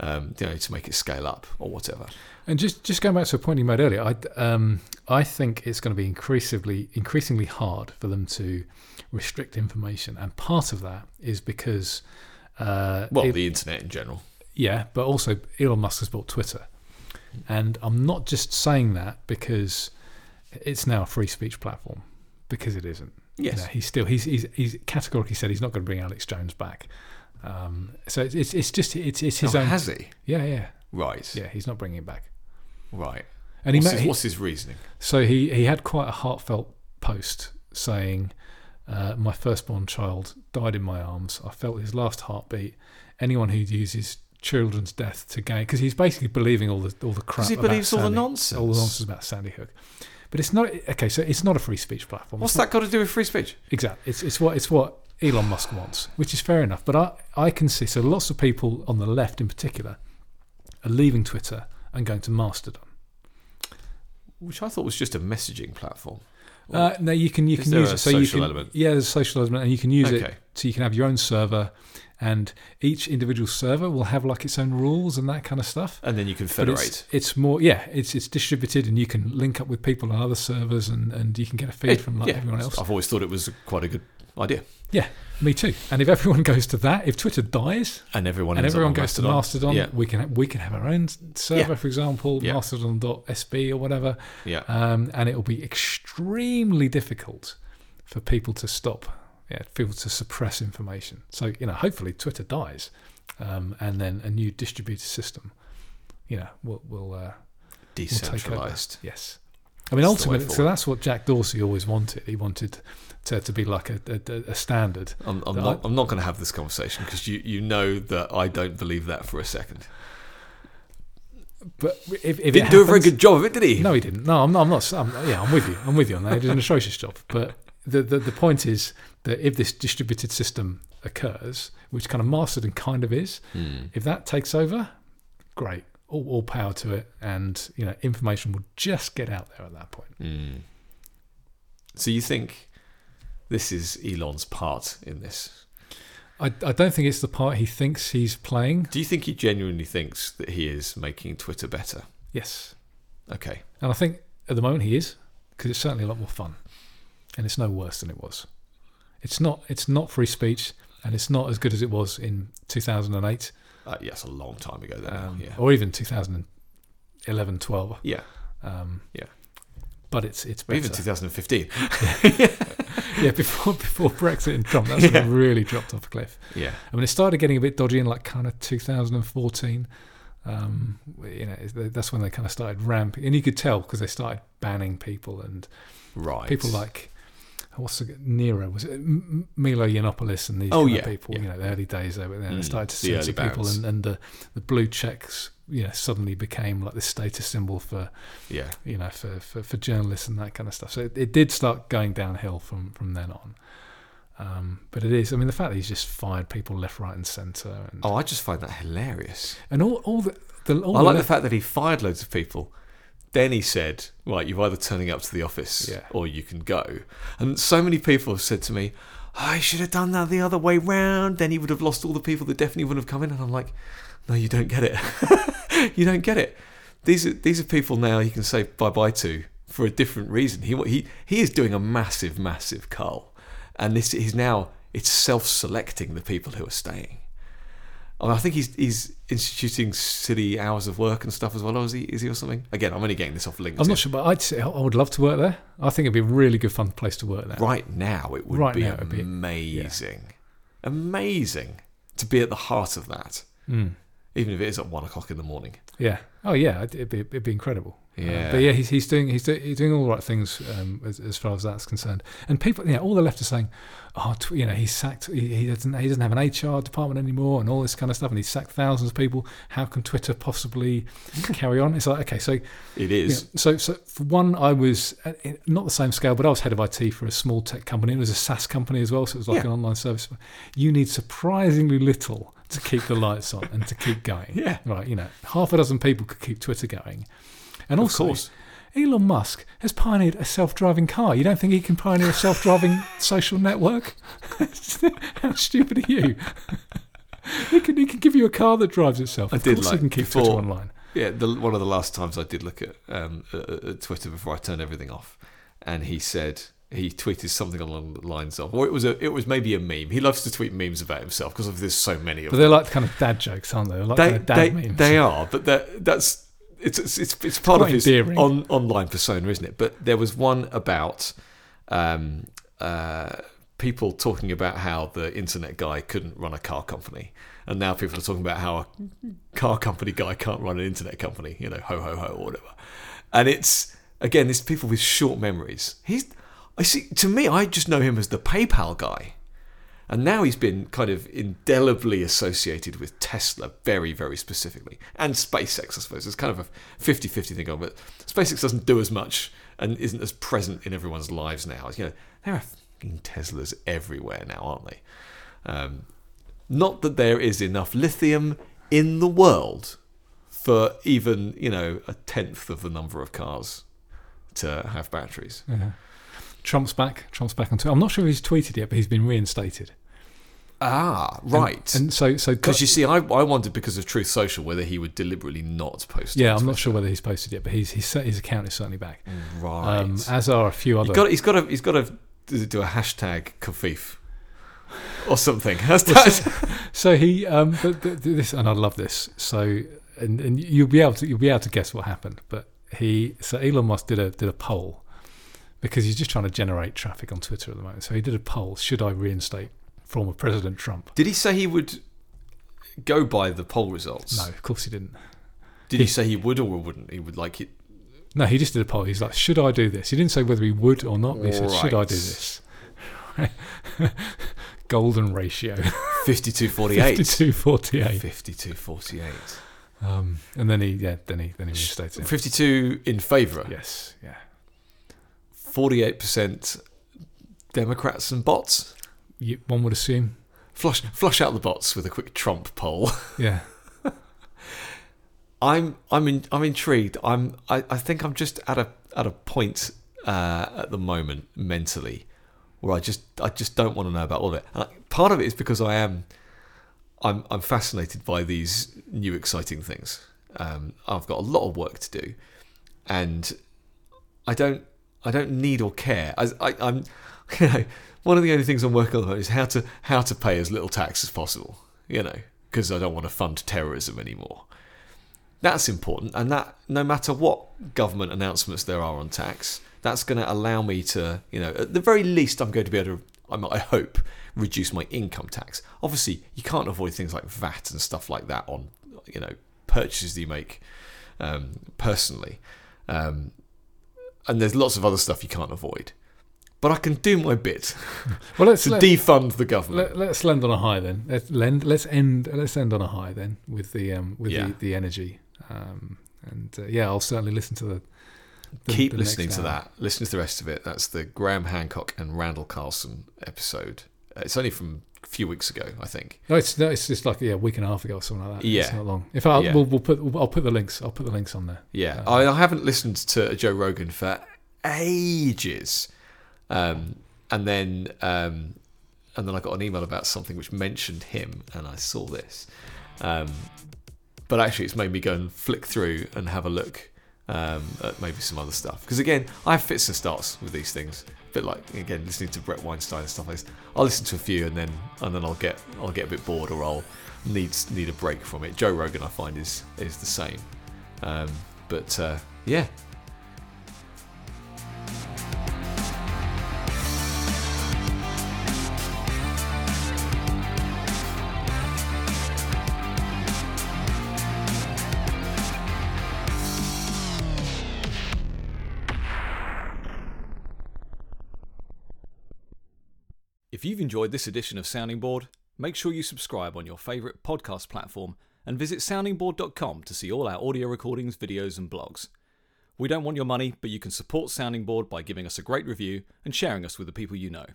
um, you know, to make it scale up or whatever. And just just going back to a point you made earlier, I um, I think it's going to be increasingly increasingly hard for them to restrict information, and part of that is because uh, Well, it- the internet in general. yeah, but also Elon Musk has bought Twitter, and I'm not just saying that because it's now a free speech platform because it isn't. You Yes. know, he's still he's, he's he's categorically said he's not going to bring Alex Jones back. Um, so it's, it's it's just it's it's his Oh, own. has he? Yeah, yeah, Right. yeah. He's not bringing it back. Right. And he, what's, ma- his, he what's his reasoning? so he he had quite a heartfelt post saying, uh, "My firstborn child died in my arms. I felt his last heartbeat. Anyone who uses children's death to gain because he's basically believing all the all the crap. Because he believes all the nonsense. all the nonsense about Sandy Hook. But it's not okay. So it's not a free speech platform. What's not- that got to do with free speech? Exactly. It's it's what it's what Elon Musk wants, which is fair enough. But I I can see so lots of people on the left in particular are leaving Twitter and going to Mastodon. Which I thought was just a messaging platform. Uh, no, you can you can use it so you can element? yeah, there's a social element, and you can use it so you can have your own server, and each individual server will have like its own rules and that kind of stuff. And then you can federate. it's, it's more yeah, it's it's distributed, and you can link up with people on other servers, and, and you can get a feed It- from like yeah, everyone else. I've always thought it was quite a good idea. Yeah, me too. And if everyone goes to that, if Twitter dies, And everyone and everyone on goes to Mastodon. Mastodon, Yeah. we can we can have our own server, for example, Yeah. Mastodon.sb or whatever, Yeah. um, and it will be extremely difficult for people to stop, yeah, people to suppress information. So you know, hopefully Twitter dies, um, and then a new distributed system, you know, will will, uh, will take over. Decentralized. Yes, I mean That's ultimately, so that's what Jack Dorsey always wanted. He wanted to, to be like a, a, a standard. I'm, I'm not. I- I'm not going to have this conversation because you, you know that I don't believe that for a second. But if, if Didn't it do a very good job of it, did he? No, he didn't. No, I'm not. I'm not I'm, yeah, I'm with you. I'm with you on that. He did an atrocious job. But the, the the point is that if this distributed system occurs, which kind of Mastodon kind of is, Hmm. if that takes over, great. All, all power to it, and you know, information will just get out there at that point. Hmm. So you think this is Elon's part in this? I, I don't think it's the part he thinks he's playing. Do you think he genuinely thinks that he is making Twitter better? Yes, Okay. and I think at the moment he is because it's certainly a lot more fun, and it's no worse than it was. It's not. It's not free speech, and it's not as good as it was in 2008. Uh, yes, a long time ago then. um, yeah. or even 2011, 12. Yeah. Um, Yeah. But it's it's Or better. even 2015. yeah, before before Brexit and Trump, that's when Yeah. it really dropped off a cliff. Yeah. I mean, it started getting a bit dodgy in like kind of 2014. Um, you know, that's when they kind of started ramping, and you could tell because they started banning people and Right. people like what's the Nero was it Milo Yiannopoulos and these Oh, kind yeah, of people. yeah. You know, the early days they were there. They Mm, started to the censor people, and, and the the blue checks, you know, suddenly became like this status symbol for Yeah. you know, for, for, for journalists and that kind of stuff. So it, it did start going downhill from, from then on. Um, but it is, I mean, the fact that he's just fired people left, right, and centre, and Oh, I just find that hilarious. and all all the, the all I the like the left- fact that he fired loads of people. Then he said, "Right, you're either turning up to the office Yeah. or you can go." And so many people have said to me, "I should have done that the other way round. Then he would have lost all the people that definitely wouldn't have come in." And I'm like, "No, you don't get it. you don't get it. These are these are people now you can say bye bye to for a different reason. He he he is doing a massive, massive cull, and this is now it's self-selecting the people who are staying." I, mean, I think he's he's instituting silly hours of work and stuff as well. Or is he? Is he or something? Again, I'm only getting this off LinkedIn. I'm not sure, but I'd say I would love to work there. I think it'd be a really good fun place to work there. Right now, it would Right be now would be- amazing, amazing to be at the heart of that, Mm. Even if it is at one o'clock in the morning. Yeah. Oh, yeah. It'd be, it'd be incredible. Uh, Yeah. but yeah, he's, he's doing he's, do, he's doing all the right things um, as, as far as that's concerned. And people, yeah, all the left are saying, oh, tw- you know, he's sacked. He, he doesn't he doesn't have an HR department anymore, and all this kind of stuff. And he's sacked thousands of people. How can Twitter possibly carry on? It's like okay, so It is. so so for one, I was uh, not the same scale, but I was head of IT for a small tech company. It was a SaaS company as well, so it was like Yeah. an online service. You need surprisingly little to keep the lights on and to keep going. Yeah. Right, you know, half a dozen people could keep Twitter going. And also, of course. Elon Musk has pioneered a self-driving car. You don't think he can pioneer a self-driving social network? How stupid are you? he can he can give you a car that drives itself. I Of did course he can keep before- Twitter online. Yeah, the, one of the last times I did look at, um, at, at Twitter before I turned everything off, and he said he tweeted something along the lines of, or it was a, it was maybe a meme. He loves to tweet memes about himself because there's so many of But them. they're like kind of dad jokes, aren't they? They're like they, kind of dad they, memes. they are, but that's it's it's it's, it's part Quite of his on, online persona, isn't it? But there was one about um, uh, people talking about how the internet guy couldn't run a car company, and now people are talking about how a car company guy can't run an internet company. You know, ho ho ho or whatever. And it's again, it's people with short memories. He's, I see. To me, I just know him as the PayPal guy. And now he's been kind of indelibly associated with Tesla, very, very specifically. And SpaceX, I suppose. It's kind of a 50 50 thing on but SpaceX doesn't do as much and isn't as present in everyone's lives now. You know, there are fucking Teslas everywhere now, aren't they? Um, not that there is enough lithium in the world for even, you know, a tenth of the number of cars to have batteries. Yeah. Trump's back. Trump's back on Twitter. I'm not sure if he's tweeted yet, but he's been reinstated. Ah, right. And, and so, so Because you see, I, I wondered because of Truth Social whether he would deliberately not post. yeah, I'm not sure whether he's posted yet, but he's, he's his account is certainly back. Right. Um, as are a few other. He's got, he's got to, he's got to do a hashtag Kafif or something. That's, So he, um, but th- th- this, and I love this. So, and, and you'll be able to you'll be able to guess what happened. But he, so Elon Musk did a did a poll because he's just trying to generate traffic on Twitter at the moment. So he did a poll: Should I reinstate former President Trump? did he say he would go by the poll results? No, of course he didn't. Did he say he would or wouldn't? He would like it. No, he just did a poll. He's like, "Should I do this?" He didn't say whether he would or not. He said, "Should I do this?" Golden ratio, 52 48. 52 48. 52 48. Um, and then he, yeah, then he, then he reinstated 52 in favour. Yes, yeah. 48% Democrats and bots. You, one would assume, Flush, flush out the bots with a quick Trump poll. yeah. I'm I'm in, I'm intrigued. I'm I, I think I'm just at a at a point uh, at the moment mentally where I just I just don't want to know about all of it. And I, part of it is because I am I'm I'm fascinated by these new exciting things. Um, I've got a lot of work to do, and I don't I don't need or care. I, I, I'm you know one of the only things I'm working on is how to how to pay as little tax as possible. You know because I don't want to fund terrorism anymore. That's important, and that no matter what government announcements there are on tax, that's going to allow me to, you know, at the very least, I'm going to be able to, I hope, reduce my income tax. Obviously, you can't avoid things like VAT and stuff like that on, you know, purchases you make um, personally, um, and there's lots of other stuff you can't avoid. But I can do my bit Well, let's to let, defund the government. let, us land on a high then. Let's lend. Let's end. Let's end on a high then with the um, with Yeah. the, the energy. Um, and uh, yeah, I'll certainly listen to the. the Keep the listening to hour. that. Listen to the rest of it. That's the Graham Hancock and Randall Carlson episode. Uh, It's only from few weeks ago, I think. No, it's no, it's just like yeah, a week and a half ago or something like that. Yeah, it's not long. If I, Yeah. we'll, we'll put, I'll put the links. I'll put the links on there. Yeah, Uh, I, I haven't listened to Joe Rogan for ages, um, and then um, and then I got an email about something which mentioned him, and I saw this. Um, but actually, it's made me go and flick through and have a look um, at maybe some other stuff. Because again, I have fits and starts with these things. Bit like again listening to Bret Weinstein and stuff like this. I'll listen to a few and then and then I'll get I'll get a bit bored or I'll need need a break from it. Joe Rogan I find is is the same. Um, but uh, yeah, If you've enjoyed this edition of Sounding Board, make sure you subscribe on your favourite podcast platform and visit soundingboard.com to see all our audio recordings, videos, and blogs. We don't want your money, but you can support Sounding Board by giving us a great review and sharing us with the people you know.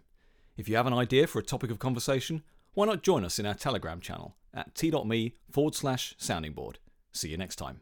If you have an idea for a topic of conversation, why not join us in our Telegram channel at t.me forward slash sounding board. See you next time.